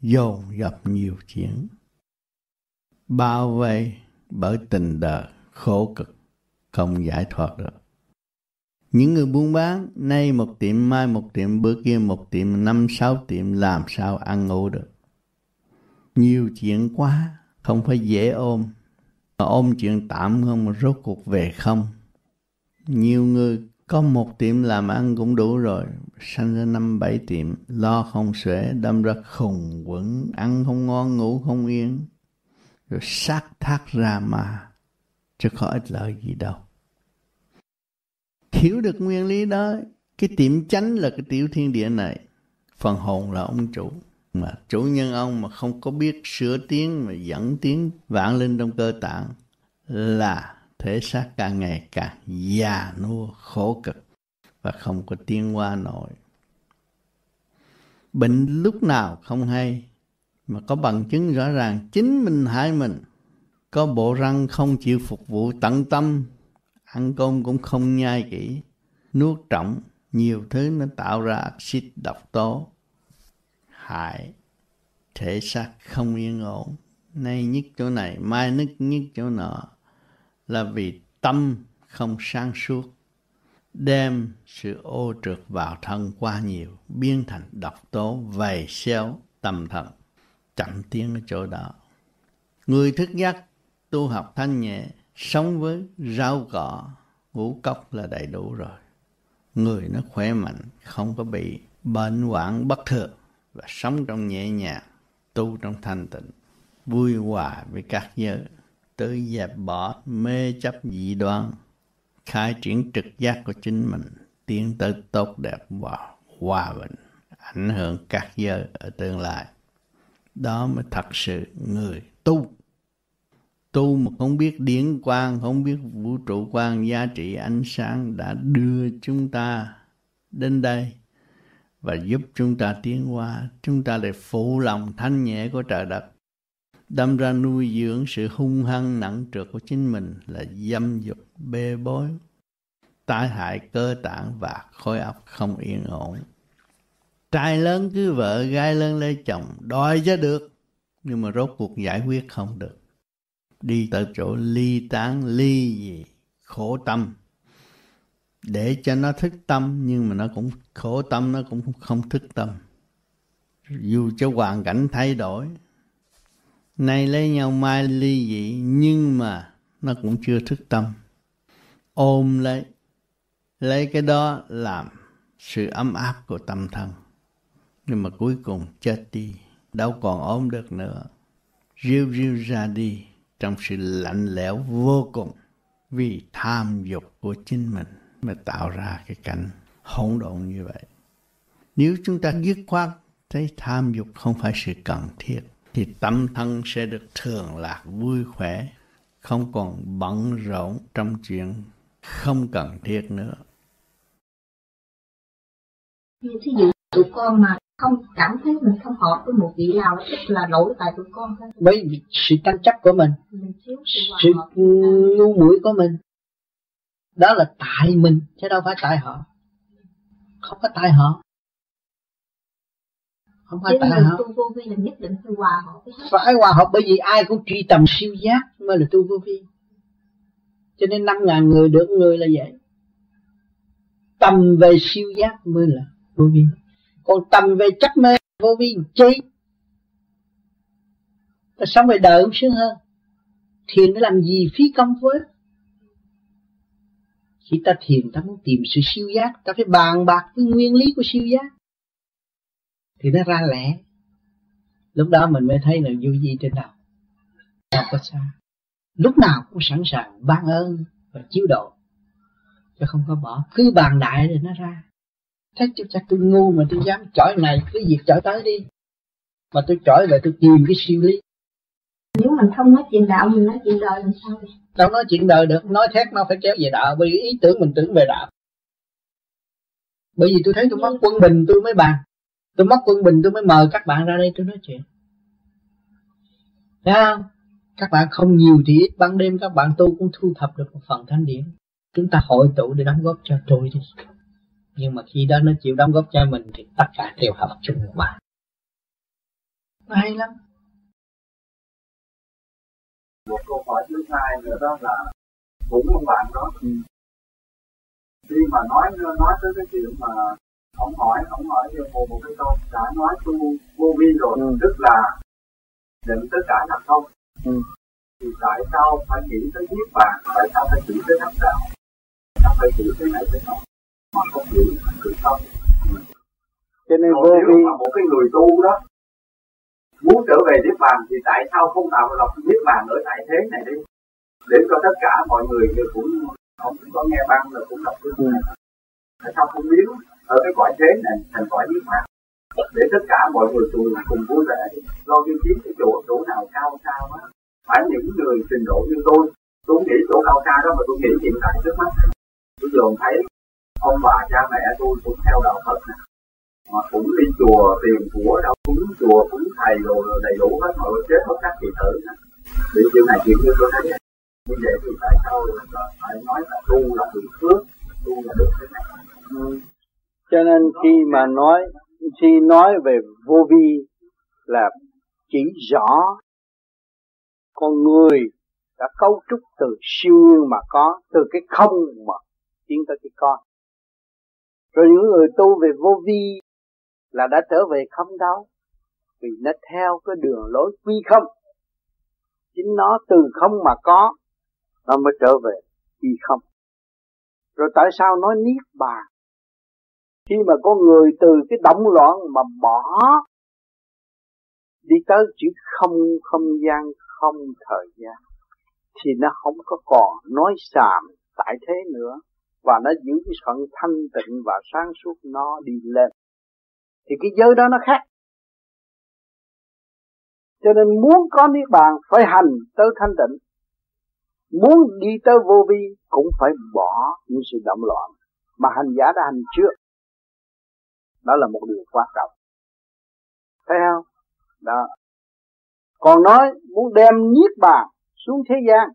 dồn dập nhiều chuyện. Bao vây bởi tình đời khổ cực, không giải thoát được. Những người buôn bán, nay một tiệm, mai một tiệm, bữa kia một tiệm, năm sáu tiệm, làm sao ăn ngủ được? Nhiều chuyện quá, không phải dễ ôm, mà ôm chuyện tạm không, mà rốt cuộc về không? Nhiều người có một tiệm làm ăn cũng đủ rồi. Sanh ra năm bảy tiệm, lo không xuể, đâm ra khùng quẩn, ăn không ngon, ngủ không yên. Rồi sát thác ra mà, chứ có ích lợi gì đâu. Hiểu được nguyên lý đó, cái tiệm chánh là cái tiểu thiên địa này. Phần hồn là ông chủ, mà chủ nhân ông mà không có biết sửa tiếng mà dẫn tiếng vạn linh trong cơ tạng là thể xác càng ngày càng già nua, khổ cực và không có tiến qua nổi. Bệnh lúc nào không hay, mà có bằng chứng rõ ràng chính mình hại mình. Có bộ răng không chịu phục vụ tận tâm, ăn cơm cũng không nhai kỹ, nuốt trọng nhiều thứ nó tạo ra axit độc tố. Hại, thể xác không yên ổn. Nay nhức chỗ này, mai nứt nhức chỗ nọ là vì tâm không sáng suốt, đem sự ô trượt vào thân quá nhiều, biến thành độc tố, vầy xéo, tâm thần chậm tiến ở chỗ đó. Người thức giác tu học thanh nhẹ, sống với rau cỏ, ngũ cốc là đầy đủ rồi. Người nó khỏe mạnh, không có bị bệnh hoạn bất thường, và sống trong nhẹ nhàng, tu trong thanh tịnh, vui hòa với các giới tự dẹp bỏ mê chấp dị đoan, khai triển trực giác của chính mình, tiến tới tốt đẹp và hòa bình, ảnh hưởng các giới ở tương lai. Đó mới thật sự người tu. Tu mà không biết điển quang, không biết vũ trụ quang giá trị ánh sáng đã đưa chúng ta đến đây và giúp chúng ta tiến qua chúng ta để phụ lòng thanh nhẹ của trời đất đâm ra nuôi dưỡng sự hung hăng nặng trược của chính mình là dâm dục, bê bối tai hại cơ tạng và khối óc không yên ổn. Trai lớn cứ vợ, gái lớn lấy chồng, đòi cho được, nhưng mà rốt cuộc giải quyết không được. Đi tới chỗ ly tán, ly gì khổ tâm. Để cho nó thức tâm, nhưng mà nó cũng khổ tâm, nó cũng không thức tâm. Dù cho hoàn cảnh thay đổi nay lấy nhau mai ly dị, nhưng mà nó cũng chưa thức tâm. Ôm lấy lấy cái đó làm sự ấm áp của tâm thân. Nhưng mà cuối cùng chết đi, đâu còn ôm được nữa. Riu riu ra đi trong sự lạnh lẽo vô cùng vì tham dục của chính mình mà tạo ra cái cảnh hỗn độn như vậy. Nếu chúng ta dứt khoát thấy tham dục không phải sự cần thiết thì tâm thân sẽ được thường lạc vui khỏe không còn bận rộn trong chuyện không cần thiết nữa. Thí dụ tụi con mà không cảm thấy mình không hợp với một vị nào tức là lỗi tại tụi con thôi. Bởi vì sự tranh chấp của mình, mình sự ngu muội của mình đó là tại mình chứ đâu phải tại họ. Không có tại họ không phải tại họ tu vô vi là nhất định phải hòa hợp phải hòa hợp bởi vì ai cũng truy tầm siêu giác mới là tu vô vi. Cho nên năm ngàn người được người là vậy. Tầm về siêu giác mới là vô vi. Còn tầm về chấp mê vô vi chi? Ta sống về đời cũng sướng hơn. Thiền để làm gì phí công với khi ta thiền ta muốn tìm sự siêu giác ta phải bàn bạc với nguyên lý của siêu giác thì nó ra lẽ. Lúc đó mình mới thấy là vô gì trên đầu. Không có xa. Lúc nào cũng sẵn sàng ban ơn và chiếu độ chứ không có bỏ. Cứ bàn đại rồi nó ra. Thấy cho chắc tôi ngu mà tôi dám chọi này cứ việc chọi tới đi. Mà tôi chọi về tôi tìm cái siêu lý. Nếu mình không nói chuyện đạo mình nói chuyện đời làm sao vậy? Đâu nói chuyện đời được nói thét nó phải kéo về đạo bởi vì ý tưởng mình tưởng về đạo. Bởi vì tôi thấy tôi mất quân bình tôi mới bàn tôi mất quân bình tôi mới mời các bạn ra đây tôi nói chuyện Thấy không? Các bạn không nhiều thì ít ban đêm các bạn tu cũng thu thập được một phần thanh điển. Chúng ta hội tụ để đóng góp cho tôi đi. Nhưng mà khi đó nó chịu đóng góp cho mình thì tất cả đều hợp chung một bạn. Hay lắm. Một câu hỏi thứ hai nữa đó là cũng một bạn đó ừ. khi mà nói nói tới cái chuyện mà ông hỏi ông hỏi cho một, một cái câu đã nói tu vô vi rồi ừ. tức là định tất cả là không. Ừ. thì tại sao phải nghĩ tới niết bàn? Tại sao phải nghĩ tới thất đạo? Sao phải nghĩ tới này tới nọ mà không nghĩ từ không. Cho nên vô vi mà một cái người tu đó muốn trở về niết bàn thì tại sao không tạo lập niết bàn ở tại thế này đi? Để cho tất cả mọi người đều cũng ông cũng có nghe băng là cũng đọc cái này tại sao không biến ở cái cõi thế này, thành cõi niết bàn để tất cả mọi người cùng cùng vui vẻ lo đi kiếm cái chỗ chỗ nào cao cao á phải những người trình độ như tôi. Tôi nghĩ chỗ cao cao đó mà tôi nghĩ hiện tại trước mắt. Tôi dồn thấy, ông bà, cha mẹ tôi cũng theo đạo Phật này mà cũng đi chùa tiền của đâu cúng chùa cúng thầy rồi, đầy đủ hết mọi chết hết các kỳ tử nè. Chuyện này chuyện như tôi thấy như vậy thì tại sao phải nói là tu là được phước, tu là được thế này? Ừ cho nên khi mà nói, khi nói về vô vi là chỉ rõ con người đã cấu trúc từ siêu nhiên mà có, từ cái không mà tiến tới cái có rồi những người tu về vô vi là đã trở về không đâu, vì nó theo cái đường lối quy không. Chính nó từ không mà có, nó mới trở về quy không. Rồi tại sao nói niết bàn? Khi mà con người từ cái động loạn mà bỏ đi tới chữ không không gian, không thời gian, thì nó không có còn nói xàm tại thế nữa, và nó giữ cái phận thanh tịnh và sáng suốt nó đi lên. Thì cái giới đó nó khác. Cho nên muốn có niết bàn phải hành tới thanh tịnh. Muốn đi tới vô vi cũng phải bỏ những sự động loạn mà hành giả đã hành trước đó là một điều quan trọng. Thấy không? Đó. Còn nói muốn đem niết bàn xuống thế gian.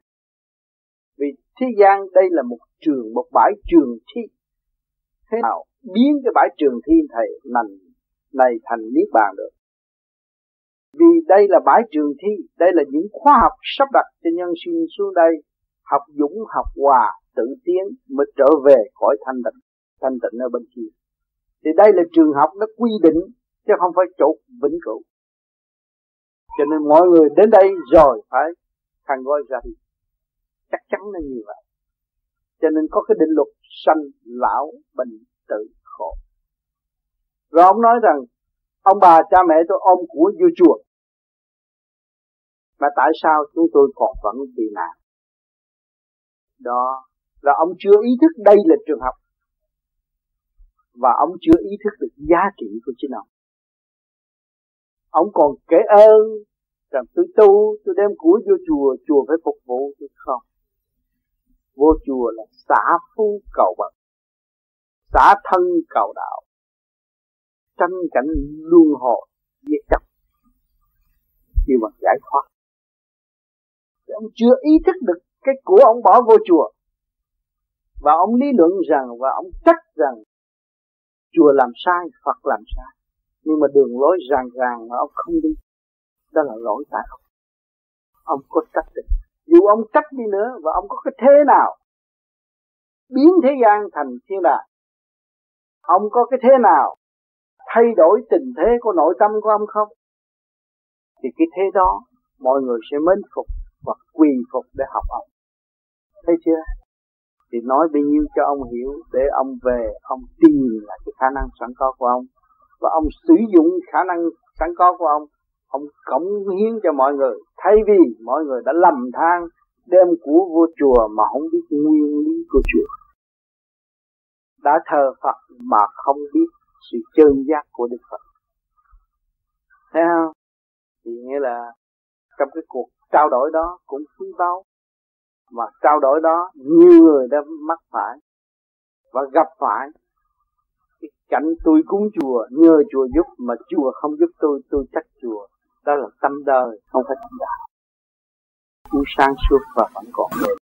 Vì thế gian đây là một trường, một bãi trường thi. Thế nào biến cái bãi trường thi thầy này này thành niết bàn được? Vì đây là bãi trường thi, đây là những khoa học sắp đặt cho nhân sinh xuống đây. Học dũng, học hòa, tự tiến mới trở về khỏi thanh tịnh thanh tịnh ở bên kia thì đây là trường học nó quy định chứ không phải chỗ vĩnh cửu. Cho nên mọi người đến đây rồi phải khăn gói ra đi. Chắc chắn là như vậy. Cho nên có cái định luật sanh lão bệnh tử khổ. Rồi ông nói rằng, ông bà cha mẹ tôi ôm của vô chùa. Mà tại sao chúng tôi còn vẫn bị nạn? Đó, là ông chưa ý thức đây là trường học và ông chưa ý thức được giá trị của chính ông. Ông còn kể ơn rằng tôi tu, tôi đem của vô chùa chùa phải phục vụ tôi không? Vô chùa là xã phu cầu bậc xã thân cầu đạo, tranh cảnh luân hồi diệt chấp khi mà giải thoát. Thì ông chưa ý thức được cái của ông bỏ vô chùa. Và ông lý luận rằng, và ông trách rằng chùa làm sai, Phật làm sai. Nhưng mà đường lối ràng ràng mà ông không đi, đó là lỗi tại ông ông có trách được. Dù ông trách đi nữa và ông có cái thế nào biến thế gian thành thiên đàng, ông có cái thế nào thay đổi tình thế của nội tâm của ông không? Thì cái thế đó mọi người sẽ mến phục và quỳ phục để học ông. Thấy chưa? Thì nói bấy nhiêu cho ông hiểu để ông về, ông tìm lại cái khả năng sẵn có của ông. Và ông sử dụng khả năng sẵn có của ông ông cống hiến cho mọi người. Thay vì mọi người đã lầm than, đem của vô chùa mà không biết nguyên lý của chùa. Đã thờ Phật mà không biết sự chân giác của Đức Phật. Thấy không? Thì nghĩa là trong cái cuộc trao đổi đó cũng quý báu mà trao đổi đó, nhiều người đã mắc phải và gặp phải cái cảnh tôi cúng chùa, nhờ chùa giúp mà chùa không giúp tôi tôi trách chùa. Đó là tâm đời, không phải tâm đạo. Chúng sáng suốt và vẫn còn. đời